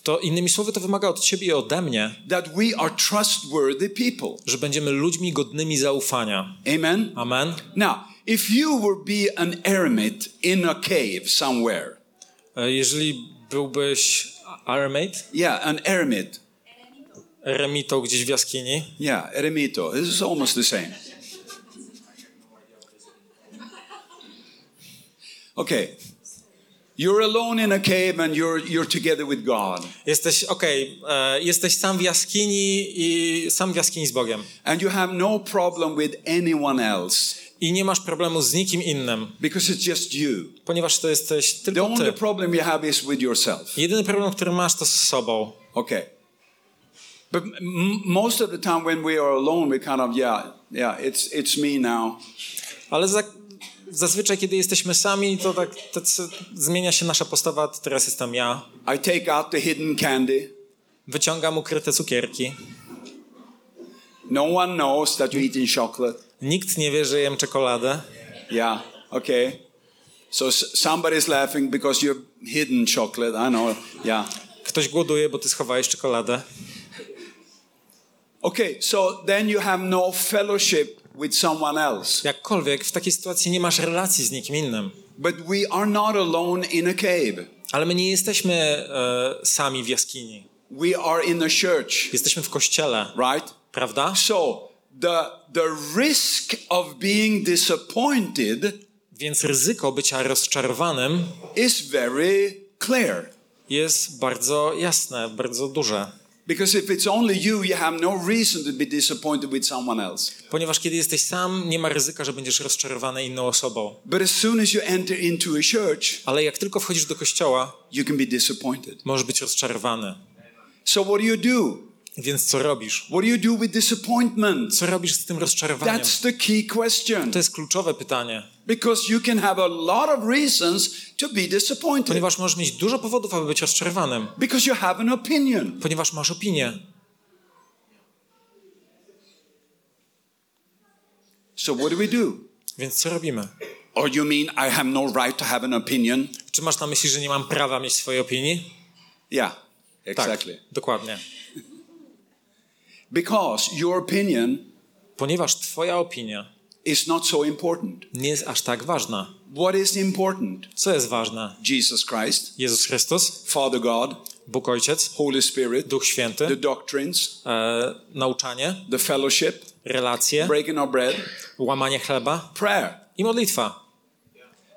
To innymi słowy to wymaga od ciebie i ode mnie, that we are trustworthy people. że będziemy ludźmi godnymi zaufania. Amen. Amen. Now, if you were be an eremit in a cave somewhere, E, Jeżeli byłbyś aramate, yeah, an eremit, eremitą gdzieś w jaskini, yeah, eremito, this is almost the same. Okay, you're alone in a cave and you're you're together with God, jesteś, okej, e, jesteś sam w jaskini i sam w jaskini z Bogiem. and you have no problem with anyone else I nie masz problemu z nikim innym, because it's just you. ponieważ to jesteś The tylko only ty. problem you have is with yourself. Jedyny problem, który masz, to z sobą. Okay. But most of the time when we are alone, we kind of, yeah, yeah, it's, it's me now. Ale za, zazwyczaj, kiedy jesteśmy sami, to tak tacy, zmienia się nasza postawa. Teraz jestem ja. I take out the hidden candy. Wyciągam ukryte cukierki. No one knows that you're eating chocolate. Nikt nie wie, że jem czekoladę. Yeah, okay. So somebody's laughing because you're hidden chocolate. I know, yeah. Ktoś głoduje, bo ty schowałeś czekoladę. Okay, so then you have no fellowship with someone else. Jakkolwiek w takiej sytuacji nie masz relacji z nikim innym. But we are not alone in a cave. Ale my nie jesteśmy e, sami w jaskini. We are in a church, Jesteśmy w kościele, right? Prawda? So the the risk of being disappointed Więc ryzyko bycia rozczarowanym is very clear. jest bardzo jasne, bardzo duże. Because if it's only you, you have no reason to be disappointed with someone else. Ponieważ kiedy jesteś sam, nie ma ryzyka, że będziesz rozczarowany inną osobą. But as soon as you enter into a church, Ale jak tylko wchodzisz do kościoła, you can be disappointed. możesz być rozczarowany. So what do you do? Więc co robisz? What do you do with disappointment? Co robisz z tym rozczarowaniem? That's the key question. To jest kluczowe pytanie. Because you can have a lot of reasons to be disappointed. Ponieważ możesz mieć dużo powodów, aby być rozczarowanym. Because you have an opinion. Ponieważ masz opinię. So what do we do? Więc co robimy? Or you mean I have no right to have an opinion? Czy masz na myśli, że nie mam prawa mieć swojej opinii? Yeah, exactly. Tak, dokładnie. Because your opinion Ponieważ twoja opinia is not so important. nie jest aż tak ważna. What is important? Co jest ważne? Jesus Christ, Jezus Chrystus, Father God, Bóg Ojciec, Holy Spirit, Duch the Święty, doctrines, e, nauczanie, the fellowship, relacje, breaking our bread, łamanie chleba prayer. i modlitwa.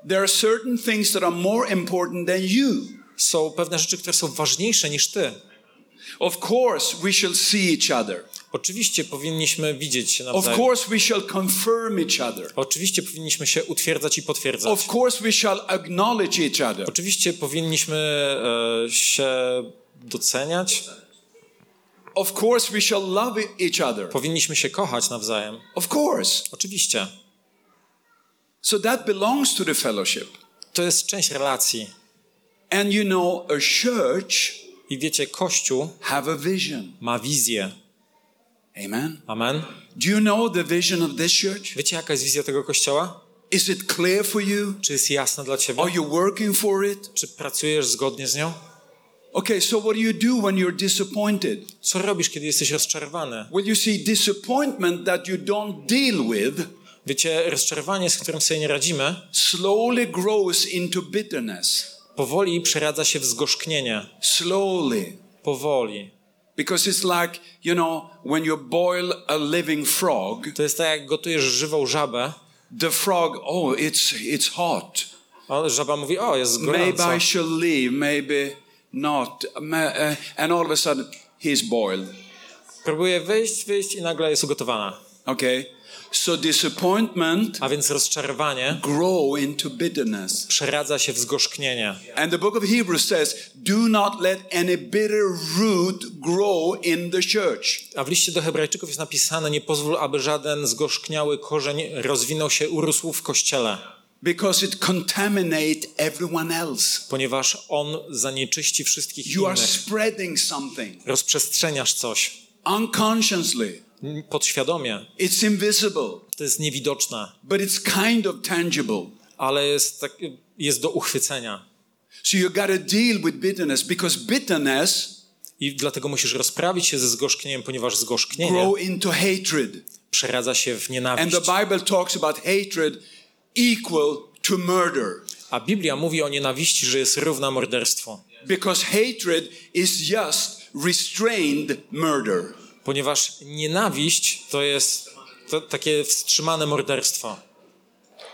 There are certain things that are more important than you. Są pewne rzeczy, które są ważniejsze niż ty. Of course, we shall see each other. Oczywiście powinniśmy widzieć się Of nawzajem. course, we shall confirm each other. Oczywiście powinniśmy się utwierdzać i potwierdzać. Of course, we shall acknowledge each other. Oczywiście powinniśmy e, się doceniać. Of course, we shall love each other. Powinniśmy się kochać nawzajem. Of course. Oczywiście. So that belongs to the fellowship. To jest część relacji. And you know, a church I wiecie, Kościół have a vision. ma wizję. Amen. Amen. Do you know the vision of this church? Wiecie, jaka jest wizja tego Kościoła? Is it clear for you? Czy jest jasna dla ciebie? Are you working for it? Czy pracujesz zgodnie z nią? Okay, so what do you do when you're disappointed? Co robisz, kiedy jesteś rozczarowany? Well, you see, disappointment that you don't deal with Wiecie, rozczarowanie, z którym sobie nie radzimy, slowly grows into bitterness. Powoli przeradza się w zgorzknienie. Slowly. Powoli. Because it's like, you know, when you boil a living frog, To jest tak, jak gotujesz żywą żabę, the frog, oh, it's, it's hot. a żaba mówi, o, jest Maybe gorąco. I should leave, maybe not. Uh, And all of a sudden, he's boiled. Próbuje wyjść, wyjść i nagle jest ugotowana. Okay? So disappointment A więc rozczarowanie grow into bitterness. przeradza się w zgorzknienie. And the book of Hebrews says, do not let any bitter root grow in the church. A w liście do Hebrajczyków jest napisane: Nie pozwól, aby żaden zgorzkniały korzeń rozwinął się, urósł w kościele, Because it contaminate everyone else. ponieważ on zanieczyści wszystkich You are innych. spreading something Rozprzestrzeniasz coś unconsciously. Podświadomie. It's invisible, To jest niewidoczne, but it's kind of tangible. ale jest, tak, jest do uchwycenia. So you got to deal with bitterness because bitterness I dlatego musisz rozprawić się ze zgorzknieniem, ponieważ zgorzknienie grow into hatred. przeradza się w And nienawiść. the Bible talks about hatred equal to murder. A Biblia mówi o nienawiści, że jest równa morderstwu. Because hatred is just restrained murder. Ponieważ nienawiść to jest to takie wstrzymane morderstwo.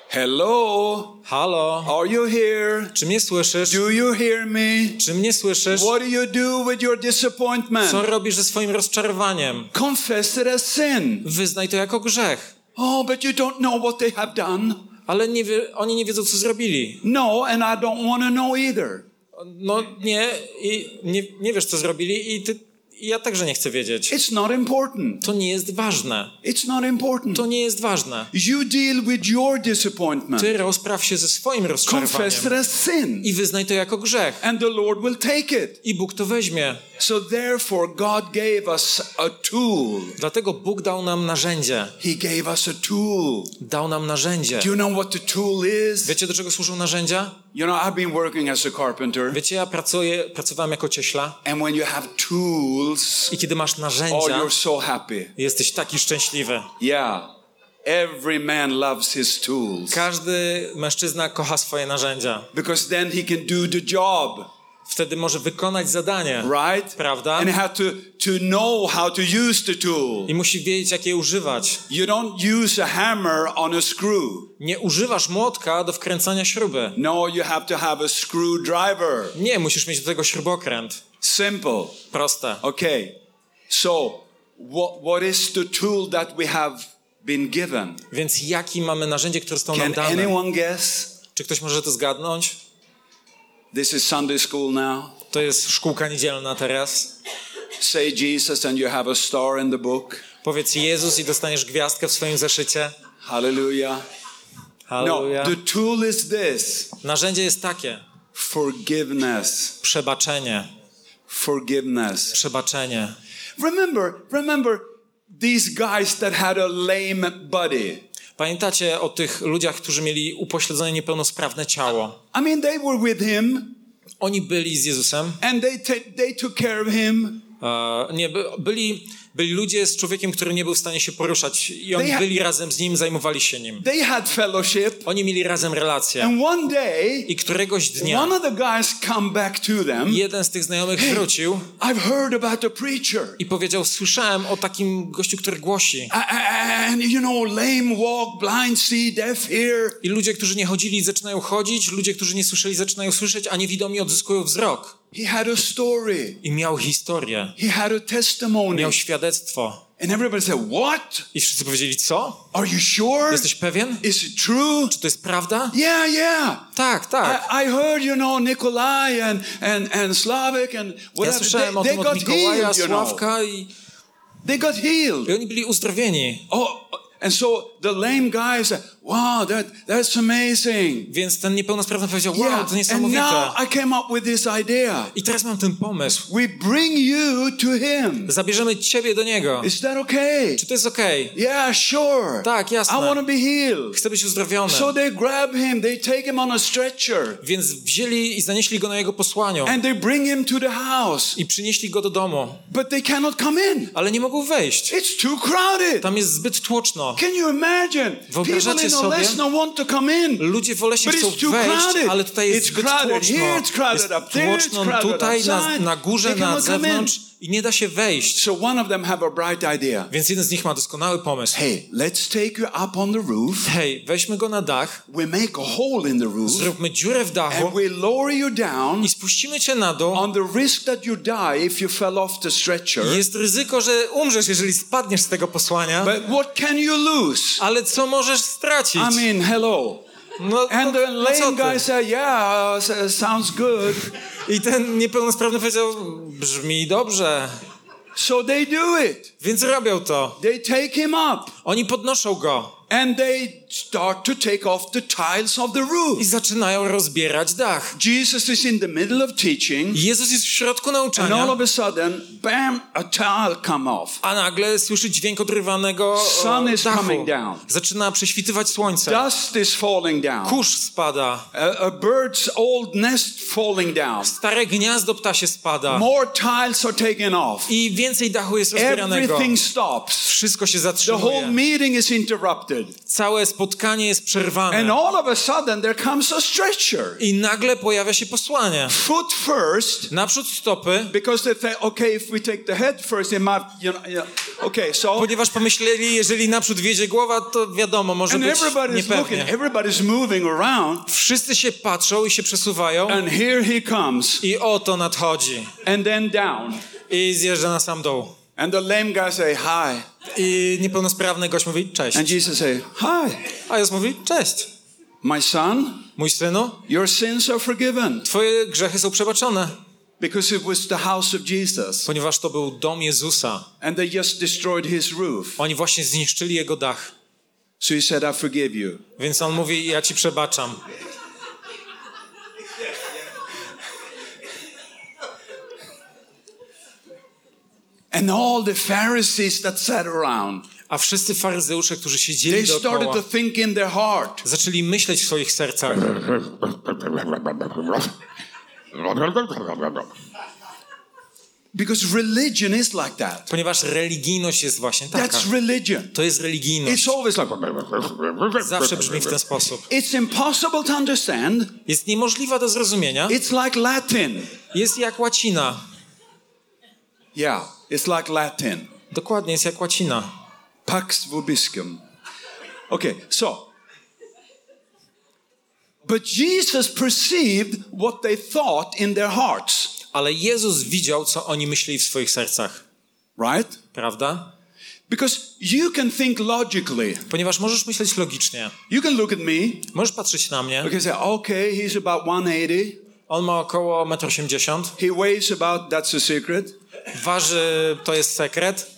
Hello, Halo, are you here? czy mnie słyszysz? Do you hear me? Czy mnie słyszysz? What do you do with your disappointment? Co robisz ze swoim rozczarowaniem? Confess it as sin. Wyznaj to jako grzech. Oh, but you don't know what they have done. Ale nie wie, oni nie wiedzą, co zrobili. No, and I don't want to know either. No nie, i nie, nie wiesz, co zrobili i ty, ja także nie chcę wiedzieć. It's not important. To nie jest ważne. It's not important. To nie jest ważne. You deal with your disappointment. Ty rozpraw się ze swoim Confess it rozczarowaniem as sin. i wyznaj to jako grzech. And the Lord will take it. I Bóg to weźmie. So therefore, God gave us a tool. Dlatego Bóg dał nam narzędzie. He gave us a tool. Dał nam narzędzie. Do you know what the tool is? Wiecie, do czego służą narzędzia? You know, I've been working as a carpenter, Wiecie, ja pracuję, pracowałem jako cieśla and when you have tools, i kiedy masz oh, narzędzia, you're so happy. jesteś taki szczęśliwy. Yeah. Every man loves his tools Każdy mężczyzna kocha swoje narzędzia. because then he can do the job, Wtedy może wykonać zadanie. right? Prawda? And have to, to know how to use the tool. I musi wiedzieć, jak je używać. You don't use a hammer on a screw. Nie używasz młotka do wkręcania śruby. No, you have to have a screwdriver. Nie, musisz mieć do tego śrubokręt. Simple. Proste. Okay. So, what, what is the tool that we have been given? Więc jaki mamy narzędzie, które zostało nam Can dane? anyone guess? Czy ktoś może to zgadnąć? This is Sunday school now. To jest szkółka niedzielna teraz. Say Jesus and you have a star in the book. Powiedz Jezus i dostaniesz gwiazdkę w swoim zeszycie. Hallelujah. No, Halleluja. the tool is this Narzędzie jest takie. forgiveness. Przebaczenie. Forgiveness. Przebaczenie. Remember, remember these guys that had a lame body. Pamiętacie o tych ludziach, którzy mieli upośledzone niepełnosprawne ciało? I mean, they were with him Oni byli z Jezusem. and they, they took care of him. E, nie, by, byli, byli ludzie z człowiekiem, który nie był w stanie się poruszać i oni byli razem z nim, zajmowali się nim. They had fellowship. Oni mieli razem relacje. And one day, I któregoś dnia one of the guys come back to them. jeden z tych znajomych wrócił I've heard about the preacher. i powiedział, słyszałem o takim gościu, który głosi. And you know, lame walk, blind see, deaf hear. I ludzie, którzy nie chodzili, zaczynają chodzić, ludzie, którzy nie słyszeli, zaczynają słyszeć, a niewidomi odzyskują wzrok. He had a story. I miał historię, He had a testimony. miał świadectwo. And everybody said, What? I wszyscy powiedzieli, co? Are you sure? Jesteś pewien? Is it true? Czy to jest prawda? Yeah, yeah. Tak, tak. I, I heard, you know, Nikolai and, and, and Slavic and Ja whatever. słyszałem o they, tym they od got Mikołaja, healed, you know. Sławka i, They got healed. i oni byli uzdrowieni. Oh, and so the lame guy said, Wow, that, that's amazing. Więc ten niepełnosprawny powiedział, wow, Yeah. to And niesamowite. now I came up with this idea. I teraz mam ten pomysł. We bring you to him. Zabierzemy ciebie do niego. Is that okay? Czy to jest okej? Yeah, sure. Tak, jasne. I want to be healed. Chcę być uzdrowiony. So they grab him, they take him on a stretcher, Więc wzięli i zanieśli go na jego posłaniu. and they bring him to the house. I przynieśli go do domu. But they cannot come in. Ale nie mogą wejść. It's too crowded. Tam jest zbyt tłoczno. Can you imagine? Wyobrażacie sobie? Come in. Ludzie w Oleśnie chcą wejść, ale tutaj jest zbyt tłoczno. Jest tłoczno tutaj, na, na górze, na zewnątrz i nie da się wejść. So one of them have a bright idea. Więc jeden z nich ma doskonały pomysł. Hey, let's take you up on the roof. Hej, weźmy go na dach, We make a hole in the roof, zróbmy dziurę w dachu and we lower you down i spuścimy cię na dół. on the risk that you die if you fell off the stretcher. Jest ryzyko, że umrzesz, jeżeli spadniesz z tego posłania. But what can you lose? Ale co możesz stracić? I mean, hello. No, And no, the no lame guy said, "Yeah, uh, sounds good." I ten niepełnosprawny powiedział, brzmi dobrze. So they do it. Więc robią to. They take him up Oni podnoszą go and they start to take off the tiles of the roof. i zaczynają rozbierać dach. Jesus is in the middle of teaching, Jezus jest w środku and all nauczania, of a sudden, bam, a tile come off. a nagle słyszy dźwięk odrywanego Sun e, is dachu. coming down. Zaczyna prześwitywać słońce. Dust is falling down. Kurz spada. A, a bird's old nest falling down. Stare gniazdo ptasie spada. More tiles are taken off. I więcej dachu jest rozbieranego. Everything stops. Wszystko się The whole zatrzymuje. meeting is interrupted. Całe spotkanie jest And przerwane. all of a sudden, there comes a stretcher. I nagle pojawia się posłanie. Foot first, Naprzód stopy, because they think, okay, if we take the head first, it might, you know, okay, so, ponieważ pomyśleli, jeżeli naprzód wiedzie głowa, to wiadomo, może and być everybody's looking, niepewnie. everybody's moving around, Wszyscy się patrzą i się przesuwają and here he comes, i oto nadchodzi. and then down. I zjeżdża na sam dół. And the lame guy say, hi. I niepełnosprawny gość mówi cześć. And Jesus say, hi, A Jezus mówi cześć. my son, Mój synu, your sins are forgiven. twoje grzechy są przebaczone. Because it was the house of Jesus. Ponieważ to był dom Jezusa. And they just destroyed his roof. Oni właśnie zniszczyli jego dach. So he said, I forgive you. Więc on mówi, ja ci przebaczam. And all the Pharisees that sat around, A wszyscy faryzeusze, którzy siedzieli they started dookoła, to think in their heart. zaczęli myśleć w swoich sercach. Because religion is like that. Ponieważ religijność jest właśnie taka. That's religion. To jest religijność. It's always like. Zawsze brzmi w ten sposób. It's impossible to understand. Jest niemożliwa do zrozumienia. It's like Latin. Jest jak łacina. Yeah, it's like Latin. Dokładnie, jest jak łacina. Pax vobiscum. Okay, so. But Jesus perceived what they thought in their hearts, Ale Jezus widział, co oni myśleli w swoich sercach. right? Prawda? Because you can think logically. Ponieważ możesz myśleć logicznie. You can look at me. Możesz patrzeć na mnie. Can say, okay, he's about 180. On ma około 1,80 m. He weighs about, that's a secret. Waży, to jest sekret.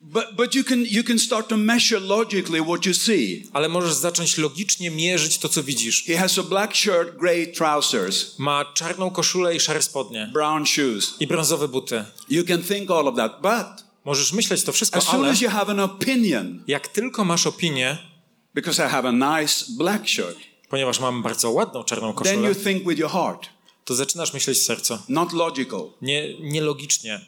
But, but you, can, you can start to measure logically what you see. Ale możesz zacząć logicznie mierzyć to, co widzisz. He has a black shirt, gray trousers, Ma czarną koszulę i szare spodnie. brown shoes. I brązowe buty. You can think all of that. But Możesz myśleć to wszystko, as soon ale as you have an opinion, jak tylko masz opinię, because I have a nice black shirt, ponieważ mam bardzo ładną czarną then koszulę, you think with your heart, to zaczynasz myśleć serca. not logical. Nie, nielogicznie.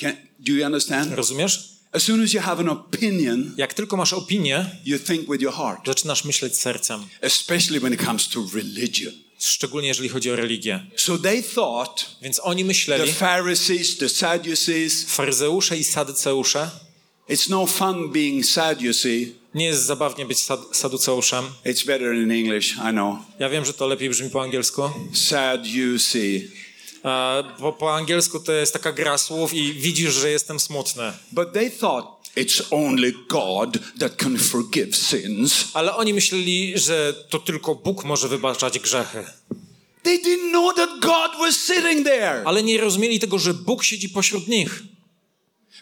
Can, do you understand? Rozumiesz? As soon as you have an opinion, Jak tylko masz opinię, you think with your heart, zaczynasz myśleć sercem. especially when it comes to religion. Szczególnie jeżeli chodzi o religię. So they thought, Więc oni the myśleli, Pharisees, the Sadducees, faryzeusze i sadyceusze, it's no fun being Sadducee. nie jest zabawnie być sad saduceuszem. It's better in English, I know. Ja wiem, że to lepiej brzmi po angielsku. Sadducee. E, bo po angielsku to jest taka gra słów i widzisz, że jestem smutny. But they thought it's only God that can forgive sins. Ale oni myśleli, że to tylko Bóg może wybaczać grzechy. They didn't know that God was sitting there. Ale nie rozumieli tego, że Bóg siedzi pośród nich.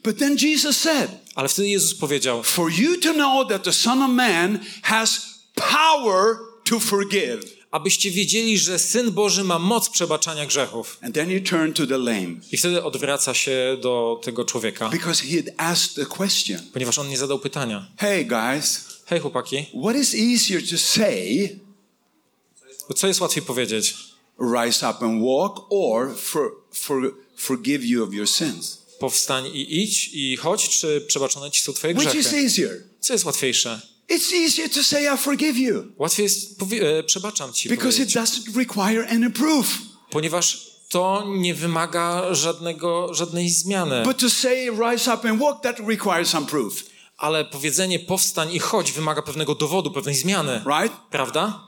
But then Jesus said, Ale wtedy Jezus powiedział, For you to know that the Son of Man has power to forgive. abyście wiedzieli, że Syn Boży ma moc przebaczania grzechów. And then he turned to the lame I wtedy odwraca się do tego człowieka, because he had asked the question ponieważ on nie zadał pytania. Hey, guys, Hej chłopaki, what is easier to say, co jest łatwiej powiedzieć? rise up and walk, or for, for, forgive you of your sins? Powstań i idź i chodź, czy przebaczone ci są twoje Which is grzechy? easier? Co jest łatwiejsze? It's easier to say, I forgive you Łatwiej jest, powie, e, przebaczam ci, because it doesn't require any proof. ponieważ to nie wymaga żadnego, żadnej zmiany. But to say, rise up and walk, that requires some proof, Ale powiedzenie powstań i chodź wymaga pewnego dowodu, pewnej zmiany. right? Prawda?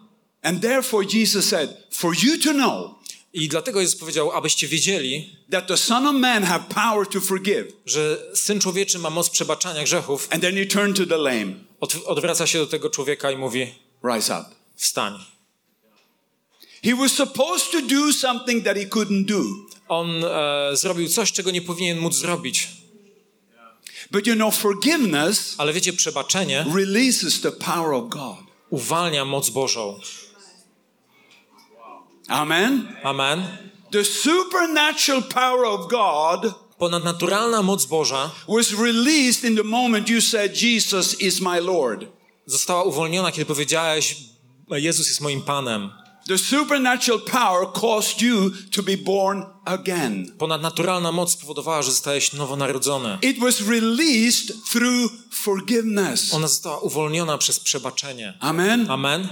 And therefore, Jesus said, For you to know I dlatego Jezus powiedział, abyście wiedzieli, that the Son of Man have power to forgive. że Syn Człowieczy ma moc przebaczania grzechów, And then he turned to the lame, od, odwraca się do tego człowieka i mówi, rise up. wstań. He was supposed to do something that he couldn't do. On e, zrobił coś, czego nie powinien móc zrobić. But you know, forgiveness Ale wiecie, przebaczenie releases the power of God. uwalnia moc Bożą. Amen. Amen. The supernatural power of God Ponadnaturalna moc Boża was released in the moment you said, Jesus is my Lord. została uwolniona, kiedy powiedziałeś, Jezus jest moim Panem. The supernatural power caused you to be born again. Ponadnaturalna moc spowodowała, że zostałeś nowonarodzony. It was released through forgiveness. Ona została uwolniona przez przebaczenie. Amen. Amen.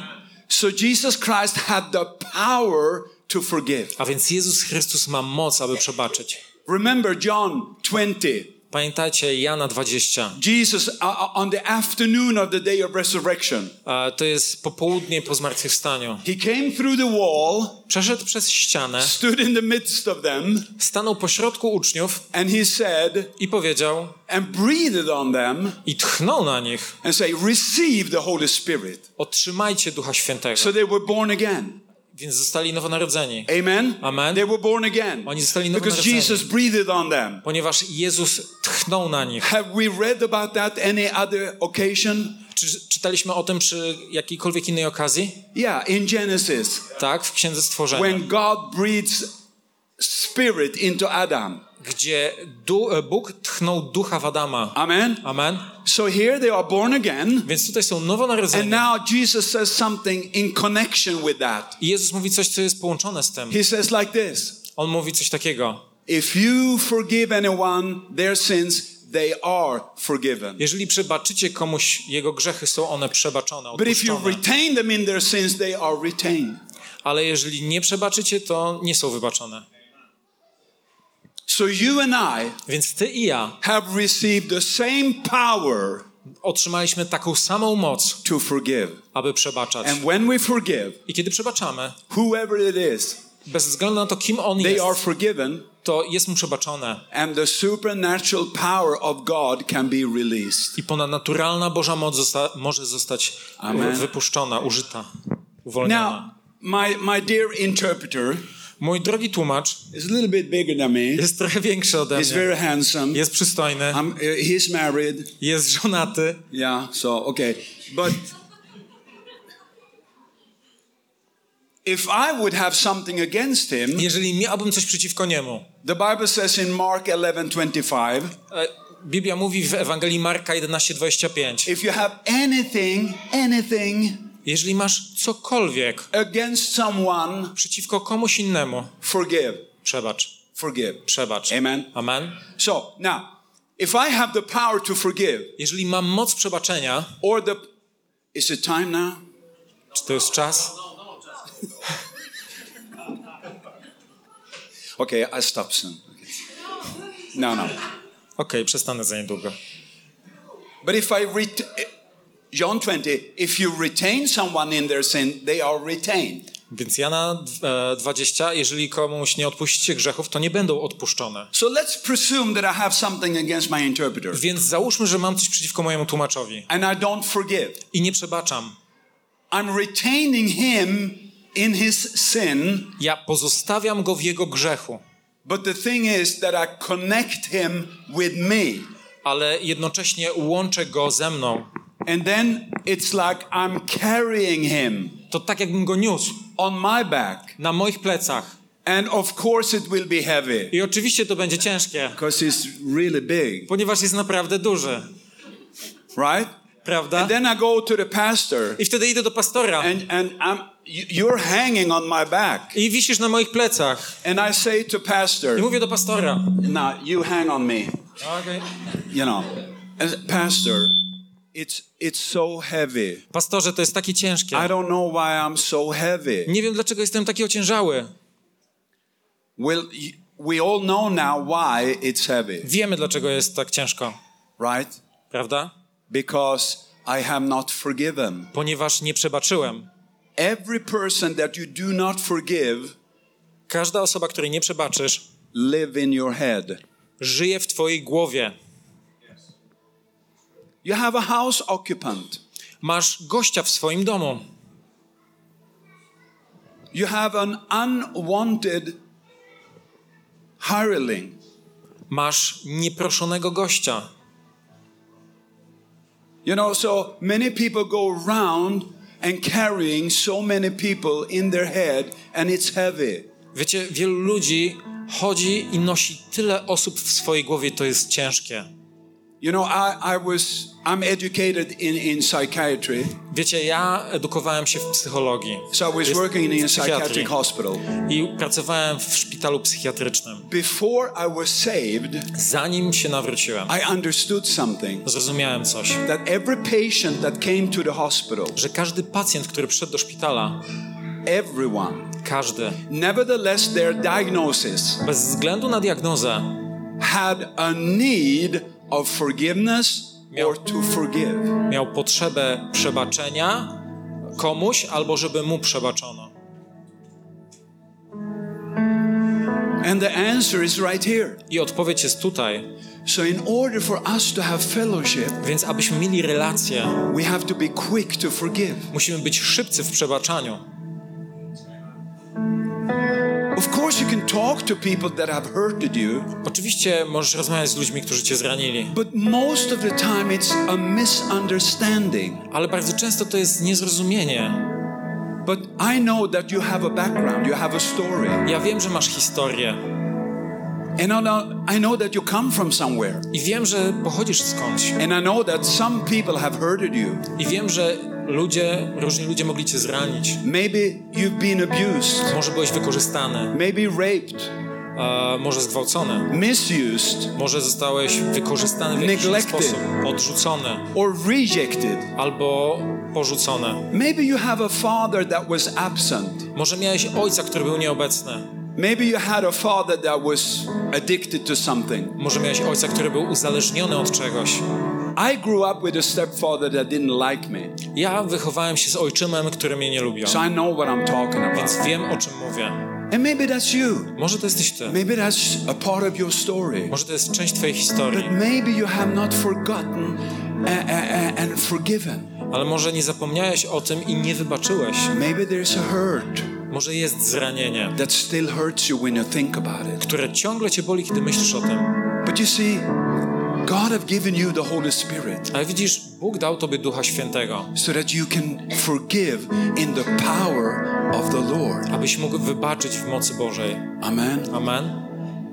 So Jesus Christ had the power to forgive. A więc Jezus Chrystus ma moc, aby przebaczyć. Remember John 20. Pamiętajcie Jana 20. Jesus, uh, uh, on the afternoon of the day of resurrection, To jest popołudnie po zmartwychwstaniu. he came through the wall, Przeszedł przez ścianę, stood in the midst of them, stanął pośrodku uczniów and he said, i powiedział, and breathed on them, i tchnął na nich, and say, Receive the Holy Spirit. otrzymajcie Ducha Świętego. So they were born again. Więc zostali nowonarodzeni. Amen. Amen. They were born again. Oni zostali Because nowonarodzeni. Jesus breathed on them. Ponieważ Jezus tchnął na nich. Have we read about that any other occasion? Czy czytaliśmy o tym przy jakiejkolwiek innej okazji? Yeah, in Genesis, Tak, w Księdze Stworzenia. when God breathes spirit into Adam. Gdzie e, Bóg tchnął ducha w Adama. Amen. Amen. So here they are born again. Więc tutaj są And nowonarodzeni. now Jesus says something in connection with that. I Jezus mówi coś, co jest połączone z tym. He says like this On mówi coś takiego. If you forgive anyone their sins, they are forgiven. Jeżeli przebaczycie komuś jego grzechy, są one przebaczone, But if you odpuszczone. retain them in their sins, they are retained. Ale jeżeli nie przebaczycie, to nie są wybaczone. So you and I Więc ty i ja have received the same power otrzymaliśmy taką samą moc, to forgive. aby przebaczać. And when we forgive, I kiedy przebaczamy, whoever it is, bez względu na to, kim on they are jest, forgiven, to jest mu przebaczone. and the supernatural power of God can be released. I ponadnaturalna Boża moc zosta- może zostać Amen. wypuszczona, użyta, Now, uwolniona. my, my dear interpreter Mój drogi tłumacz is a little bit bigger than me. jest trochę większy ode He's mnie. very handsome. Jest przystojny, I'm, uh, he's married. jest żonaty. Yeah, so, okay. But if I would have something against him, Jeżeli miałbym coś przeciwko niemu, the Bible says in Mark 11:25, e, Biblia mówi w Ewangelii Marka 11:25. if you have anything, anything Jeżeli masz cokolwiek against someone, przeciwko komuś innemu, forgive. przebacz, Forgive. przebacz. Amen. Amen. So, now, if I have the power to forgive, Jeżeli mam moc przebaczenia, or the is it time now? czy to jest czas? Okay, I stop soon. Okay. No, no. Okej, przestanę za niedługo. But if I ret- John 20, if you retain someone in their sin, they are retained. Więc Jana e, 20, jeżeli komuś nie odpuścicie grzechów, to nie będą odpuszczone. So let's presume that I have something against my interpreter Więc załóżmy, że mam coś przeciwko mojemu tłumaczowi and I don't forgive. i nie przebaczam. I'm retaining him in his sin, Ja pozostawiam go w jego grzechu. But the thing is that I connect him with me. ale jednocześnie łączę go ze mną. And then it's like I'm carrying him To tak jakbym go niósł on my back. na moich plecach. And of course it will be heavy I oczywiście to będzie ciężkie, because he's really big, ponieważ jest naprawdę duży, right? prawda? And then I go to the pastor I wtedy idę do pastora and, and I'm, you- you're hanging on my back. i wisisz na moich plecach. And I say to pastor, I mówię do pastora. now you hang on me, Okay. you know. As pastor, it's, it's so heavy. Pastorze, to jest takie ciężkie. I don't know why I'm so heavy. Nie wiem, dlaczego jestem taki ociężały. Well, y- we all know now why it's heavy, Wiemy, dlaczego jest tak ciężko, right? prawda? Because I have not forgiven. Ponieważ nie przebaczyłem. Every person that you do not forgive Każda osoba, której nie przebaczysz, live in your head. żyje w twojej głowie. You have a house occupant. Masz gościa w swoim domu. You have an unwanted hireling. Masz nieproszonego gościa. You know, so many people go around and carrying so many people in their head, and it's heavy. Wiecie, wielu ludzi chodzi i nosi tyle osób w swojej głowie, to jest ciężkie. You know, I, I was, I'm educated in, in psychiatry, Wiecie, ja edukowałem się w psychologii. So I was Jest- working in a psychiatric hospital. i pracowałem w szpitalu psychiatrycznym. Before I was saved, Zanim się nawróciłem, I understood something. zrozumiałem coś, that every patient that came to the hospital, że każdy pacjent, który przyszedł do szpitala, everyone, każdy, nevertheless, their diagnosis bez względu na diagnozę, had a need of forgiveness Miał- or to forgive. miał potrzebę przebaczenia komuś albo żeby mu przebaczono. And the answer is right here. I odpowiedź jest tutaj. So, in order for us to have fellowship, Więc abyśmy mieli relację, we have to be quick to forgive. musimy być szybcy w przebaczaniu. Course, you can talk to people that have hurted you, Oczywiście możesz rozmawiać z ludźmi, którzy cię zranili, but most of the time it's a misunderstanding. ale bardzo często to jest niezrozumienie. But I know that you have a background, you have a story. Ja wiem, że masz historię And I know, that you come from somewhere. i wiem, że pochodzisz skądś. And I know that some people have hurted you. I wiem, że ludzie, różni ludzie mogli cię zranić. Maybe you've been abused, Może byłeś wykorzystany, maybe raped, a może zgwałcony, misused, może zostałeś wykorzystany w jakiś Neglected. sposób, odrzucony or rejected. albo porzucony. Maybe you have a father that was absent. Może miałeś ojca, który był nieobecny. Maybe you had a father that was addicted to something. Może miałeś ojca, który był uzależniony od czegoś. I grew up with a stepfather that didn't like me. Ja wychowałem się z ojczymem, który mnie nie lubiał, So I know what I'm talking about. więc wiem, o czym mówię. And maybe that's you. Może to jesteś ty, Maybe that's a part of your story. może to jest część twojej historii, But maybe you have not forgotten a- a- a- and forgiven. Ale może nie zapomniałeś o tym i nie wybaczyłeś. Maybe there's a hurt Może jest zranienie, that still hurts you when you think about it. które ciągle cię boli, kiedy myślisz o tym. But you see, God have given you the Holy Spirit Ale widzisz, Bóg dał tobie Ducha Świętego, so that you can forgive in the power of the Lord. abyś mógł wybaczyć w mocy Bożej. Amen. Amen.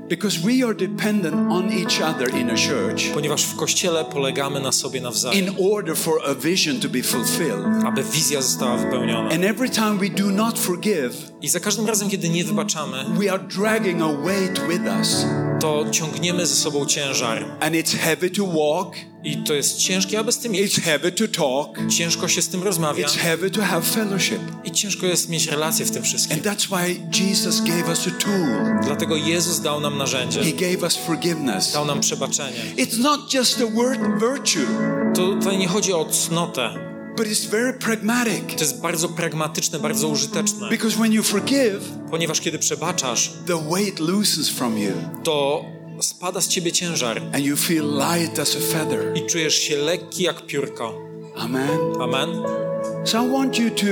Because we are dependent on each other in a church Ponieważ w Kościele polegamy na sobie nawzajem, in order for a vision to be fulfilled. aby wizja została wypełniona. And every time we do not forgive, I za każdym razem, kiedy nie wybaczamy, we are dragging a weight with us. To ciągniemy ze sobą ciężar. And it's heavy to walk, I to jest ciężkie, aby z tym iść. it's heavy to talk, Ciężko się z tym rozmawia. it's heavy to have fellowship. I ciężko jest mieć relacje w tym wszystkim. And that's why Jesus gave us a tool. Dlatego Jezus dał nam narzędzie. He gave us forgiveness. Dał nam przebaczenie. It's not just a word virtue, To tutaj nie chodzi o cnotę. But it's very pragmatic. To jest bardzo pragmatyczne, bardzo użyteczne. Because when you forgive, Ponieważ kiedy przebaczasz, the weight loosens from you to spada z ciebie ciężar and you feel light as a feather. i czujesz się lekki jak piórko. Amen. Amen. So I want you to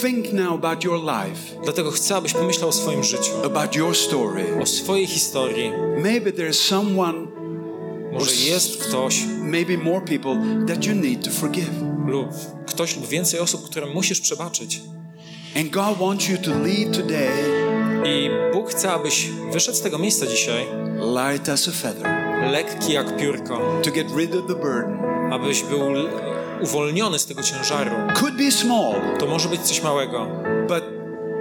think now about your life, Dlatego chcę, abyś pomyślał o swoim życiu, about your story. o swojej historii. Maybe there's someone, Może jest ktoś maybe more people that you need to forgive. lub ktoś lub więcej osób, którym musisz przebaczyć. And God wants you to leave today I Bóg chce, abyś wyszedł z tego miejsca dzisiaj light as a feather, lekki jak piórko, to get rid of the burden. abyś był uwolniony z tego ciężaru. Could be small, To może być coś małego, but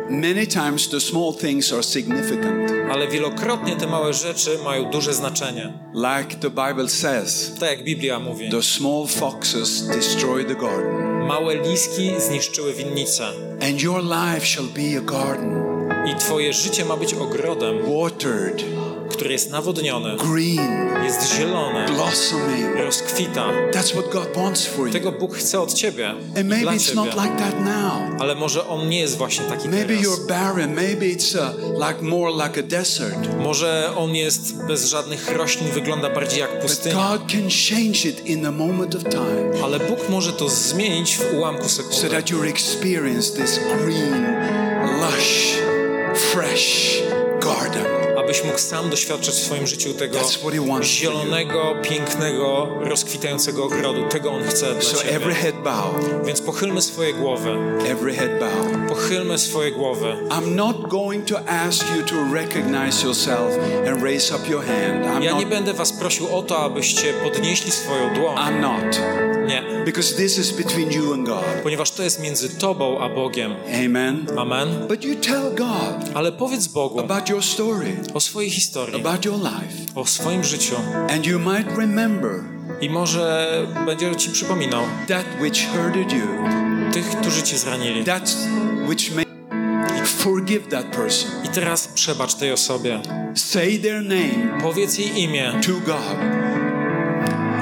many times the small things are significant. ale wielokrotnie te małe rzeczy mają duże znaczenie. Like the Bible says, Tak jak Biblia mówi. the small foxes destroy the garden, Małe liski zniszczyły winnicę and your life shall be a garden, i twoje życie ma być ogrodem, watered, który jest nawodniony, green, jest zielony, blossoming. rozkwita. That's what God wants for you. Tego Bóg chce od ciebie, And maybe it's ciebie. not like that now. Ale może On nie jest właśnie taki Maybe teraz. you're barren. Maybe it's uh, like more like a desert. Może On jest bez żadnych roślin, wygląda bardziej jak But pustynia. God can change it in a moment of time Ale Bóg może to zmienić w ułamku so sekundy. that you experience this green, lush, fresh garden. Abyś mógł sam doświadczyć w swoim życiu tego zielonego, pięknego, rozkwitającego ogrodu. Tego On chce dla So ciebie. every head bow, Więc pochylmy swoje głowy. every head bow. Pochylmy swoje głowy. I'm not going to ask you to recognize yourself and raise up your hand. I'm Ja nie not. będę was prosił o to, abyście podnieśli swoją dłoń. I'm not. Nie. Because this is between you and God. Ponieważ to jest między tobą a Bogiem. Amen. Amen. But you tell God Ale powiedz Bogu about your story, o swojej historii, about your life. o swoim życiu And you might remember i może będzie ci przypominał that which hurted you, tych, którzy cię zranili. that which made forgive that person. I teraz przebacz tej osobie. Say their name Powiedz jej imię to God.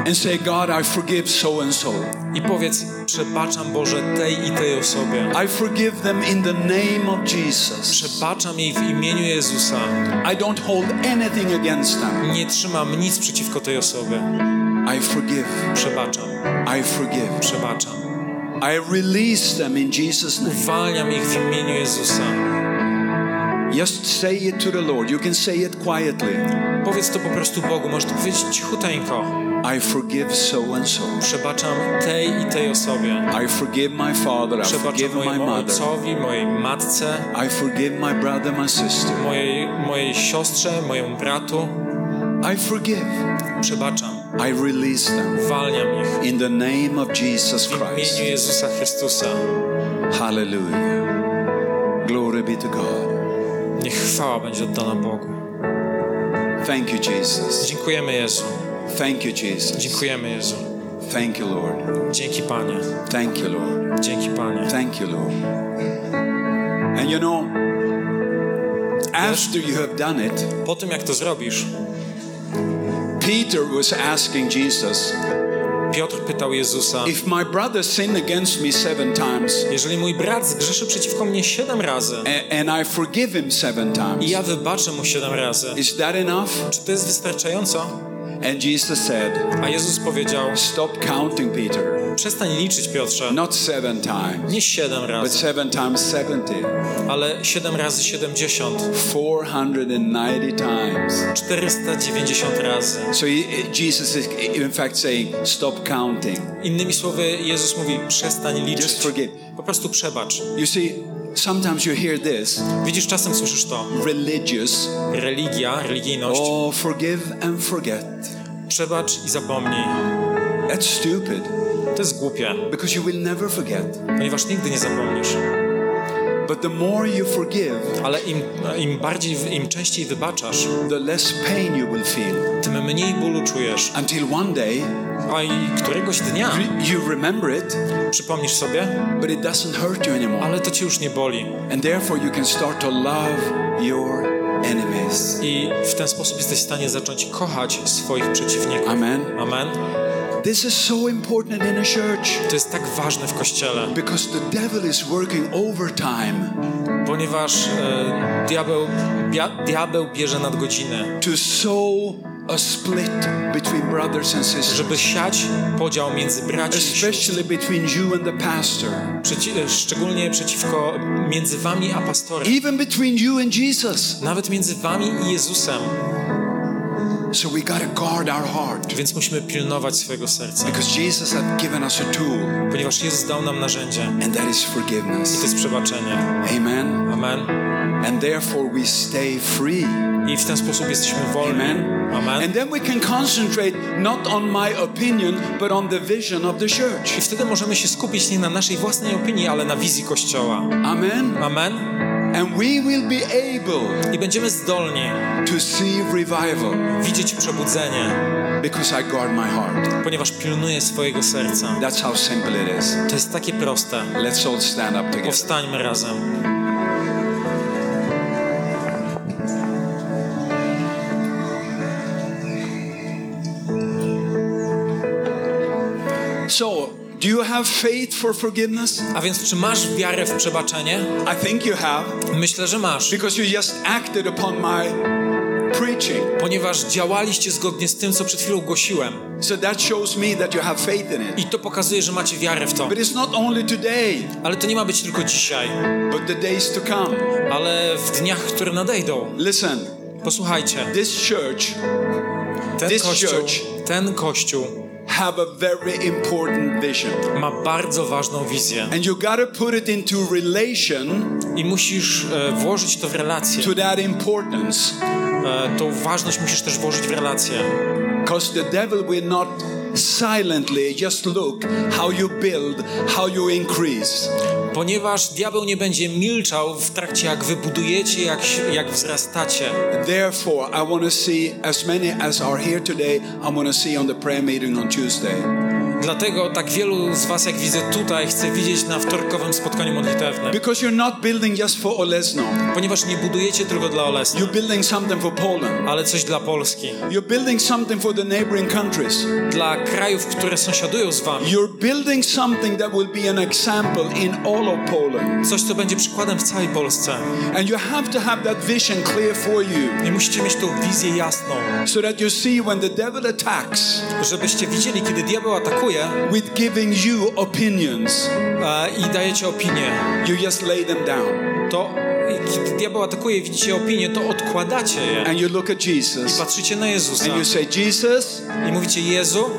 And say, God, I forgive so and so. i powiedz przebaczam Boże tej i tej osobie. I forgive them in the name of Jesus. Przebaczam jej w imieniu Jezusa. I don't hold anything against them. Nie trzymam nic przeciwko tej osobie. I forgive. Przebaczam. I forgive. Przebaczam. I release them in Jesus' name. Uwalniam ich w imieniu Jezusa. Just say it to the Lord. You can say it quietly. Powiedz to po prostu Bogu. Możesz to powiedzieć cichuteńko. I forgive so and so. Przebaczam tej i tej osobie. I forgive my father. I forgive Przebaczam my mojemu mother. ojcowi, mojej matce, I forgive my brother, my sister. mojej, mojej siostrze, mojemu bratu. I forgive. Przebaczam. I release them Uwalniam ich in the name of Jesus w imieniu Christ. Jezusa Chrystusa. Hallelujah. Glory be to God. Niech chwała będzie oddana Bogu. Thank you, Jesus. Dziękujemy Jezu. Thank you, Jesus. Dziękujemy Jezu. Thank you, Lord. Dzięki Panie. Thank you, Lord. Dzięki Panie. Thank you, Lord. And you know, after you have done it, Po tym jak to zrobisz, Peter was asking Jesus, Piotr pytał Jezusa, If my brother sinned against me seven times, jeżeli mój brat zgrzeszy przeciwko mnie siedem razy a- and I forgive him seven i times, ja wybaczę mu siedem razy, is that enough? czy to jest wystarczająco? And Jesus said, A Jezus powiedział, Stop counting, Peter. przestań liczyć Piotrze, Not seven times, nie siedem but razy, seven times 70. ale siedem razy siedemdziesiąt, 490 times. 490 razy. So Jesus is in fact saying, Stop counting. Innymi słowy, Jezus mówi, przestań Just liczyć, forgive. po prostu przebacz. You see, sometimes you hear this Widzisz, czasem słyszysz to, religious, religia, religijność, oh, forgive and forget. Przebacz i zapomnij. That's stupid To jest głupie, because you will never forget. ponieważ nigdy nie zapomnisz. But the more you forgive, Ale im, im bardziej, im częściej wybaczasz, the less pain you will feel. tym mniej bólu czujesz. Until one day A i któregoś dnia you remember it, przypomnisz sobie, but it doesn't hurt you anymore. ale to ci już nie boli. And therefore you can start to love your enemies. I w ten sposób jesteś w stanie zacząć kochać swoich przeciwników. Amen. Amen. This is so important in a church To jest tak ważne w Kościele, because the devil is working overtime ponieważ e, diabeł, bia, diabeł bierze nadgodziny, to sow a split between brothers and sisters, żeby siać podział między braci i sióstr. especially between you and the pastor, Przeci szczególnie przeciwko między wami a pastorem. even between you and Jesus. Nawet między wami i Jezusem. So we got to guard our heart Więc musimy pilnować swojego serca. because Jesus had given us a tool, Ponieważ Jezus dał nam narzędzie. and that is I to forgiveness. jest przebaczenie. Amen. Amen. And therefore we stay free. I w ten sposób jesteśmy wolni. Amen. Amen. And then we can concentrate not on my opinion, but on the vision of the church. I wtedy możemy się skupić nie na naszej własnej opinii, ale na wizji Kościoła. Amen. Amen. And we will be able I będziemy zdolni to see revival widzieć przebudzenie, because I guard my heart. ponieważ pilnuję swojego serca. That's how simple it is. To jest takie proste. Let's all stand up together. Powstańmy razem. Do you have faith for forgiveness? A więc czy masz wiarę w przebaczenie? I think you have Myślę, że masz. because you just acted upon my preaching. Ponieważ działaliście zgodnie z tym, co przed chwilą głosiłem. So that shows me that you have faith in it. I to pokazuje, że macie wiarę w to. But it's not only today, Ale to nie ma być tylko dzisiaj, but the days to come. ale w dniach, które nadejdą. Listen, Posłuchajcie. this church Ten This kościół, church- ten kościół have a very important vision. ma bardzo ważną wizję. And you got to put it into relation I musisz e, włożyć to w relację. to that importance. E, tą ważność musisz też włożyć w relację. Because the devil will not silently just look how you build, how you increase. Ponieważ diabeł nie będzie milczał w trakcie, jak wy budujecie, jak, jak wzrastacie. Therefore, I want to see as many as are here today, I want to see on the prayer meeting on Tuesday. Dlatego tak wielu z was, jak widzę tutaj, chcę widzieć na wtorkowym spotkaniu modlitewnym. Because you're not building just for Olesno. Ponieważ nie budujecie tylko dla Olesna, You're building something for Poland. ale coś dla Polski. You're building something for the neighboring countries. Dla krajów, które sąsiadują z wami. You're building something that will be an example in all of Poland. Coś, co będzie przykładem w całej Polsce. And you have to have that vision clear for you I musicie mieć tą wizję jasną, so that you see when the devil attacks żebyście widzieli, kiedy diabeł atakuje with giving you opinions, e, i dajecie opinię, you just lay them down to i kiedy diabeł atakuje i widzicie opinię, to odkładacie je and you look at i Jesus patrzycie na Jezusa and you say, Jesus, i mówicie Jezu,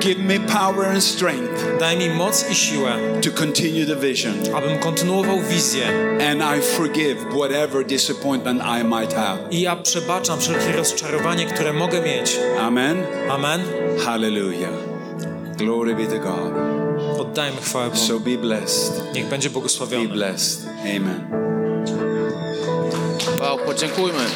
give me power and strength daj mi moc i siłę, to continue the vision. abym kontynuował wizję And I forgive whatever disappointment I might have. i ja przebaczam wszelkie rozczarowanie, które mogę mieć. Amen. Amen. Hallelujah. Glory be to God. Oddajmy chwałę Bogu. So be blessed. Niech będzie Be błogosławiony. blessed. Amen. Wow, podziękujmy. [CLEARS THROAT]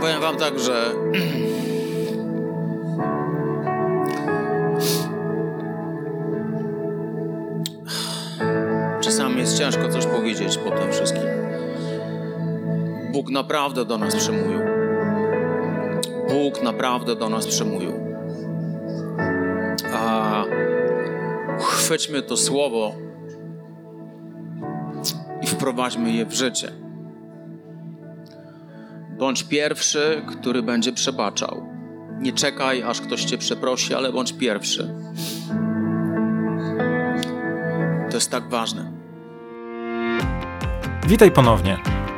Powiem wam tak, że [CLEARS THROAT] czasami jest ciężko coś powiedzieć po tym wszystkim. Bóg naprawdę do nas przemówił. Bóg naprawdę do nas przemówił. A chwyćmy to słowo i wprowadźmy je w życie. Bądź pierwszy, który będzie przebaczał. Nie czekaj, aż ktoś cię przeprosi, ale bądź pierwszy. To jest tak ważne. Witaj ponownie.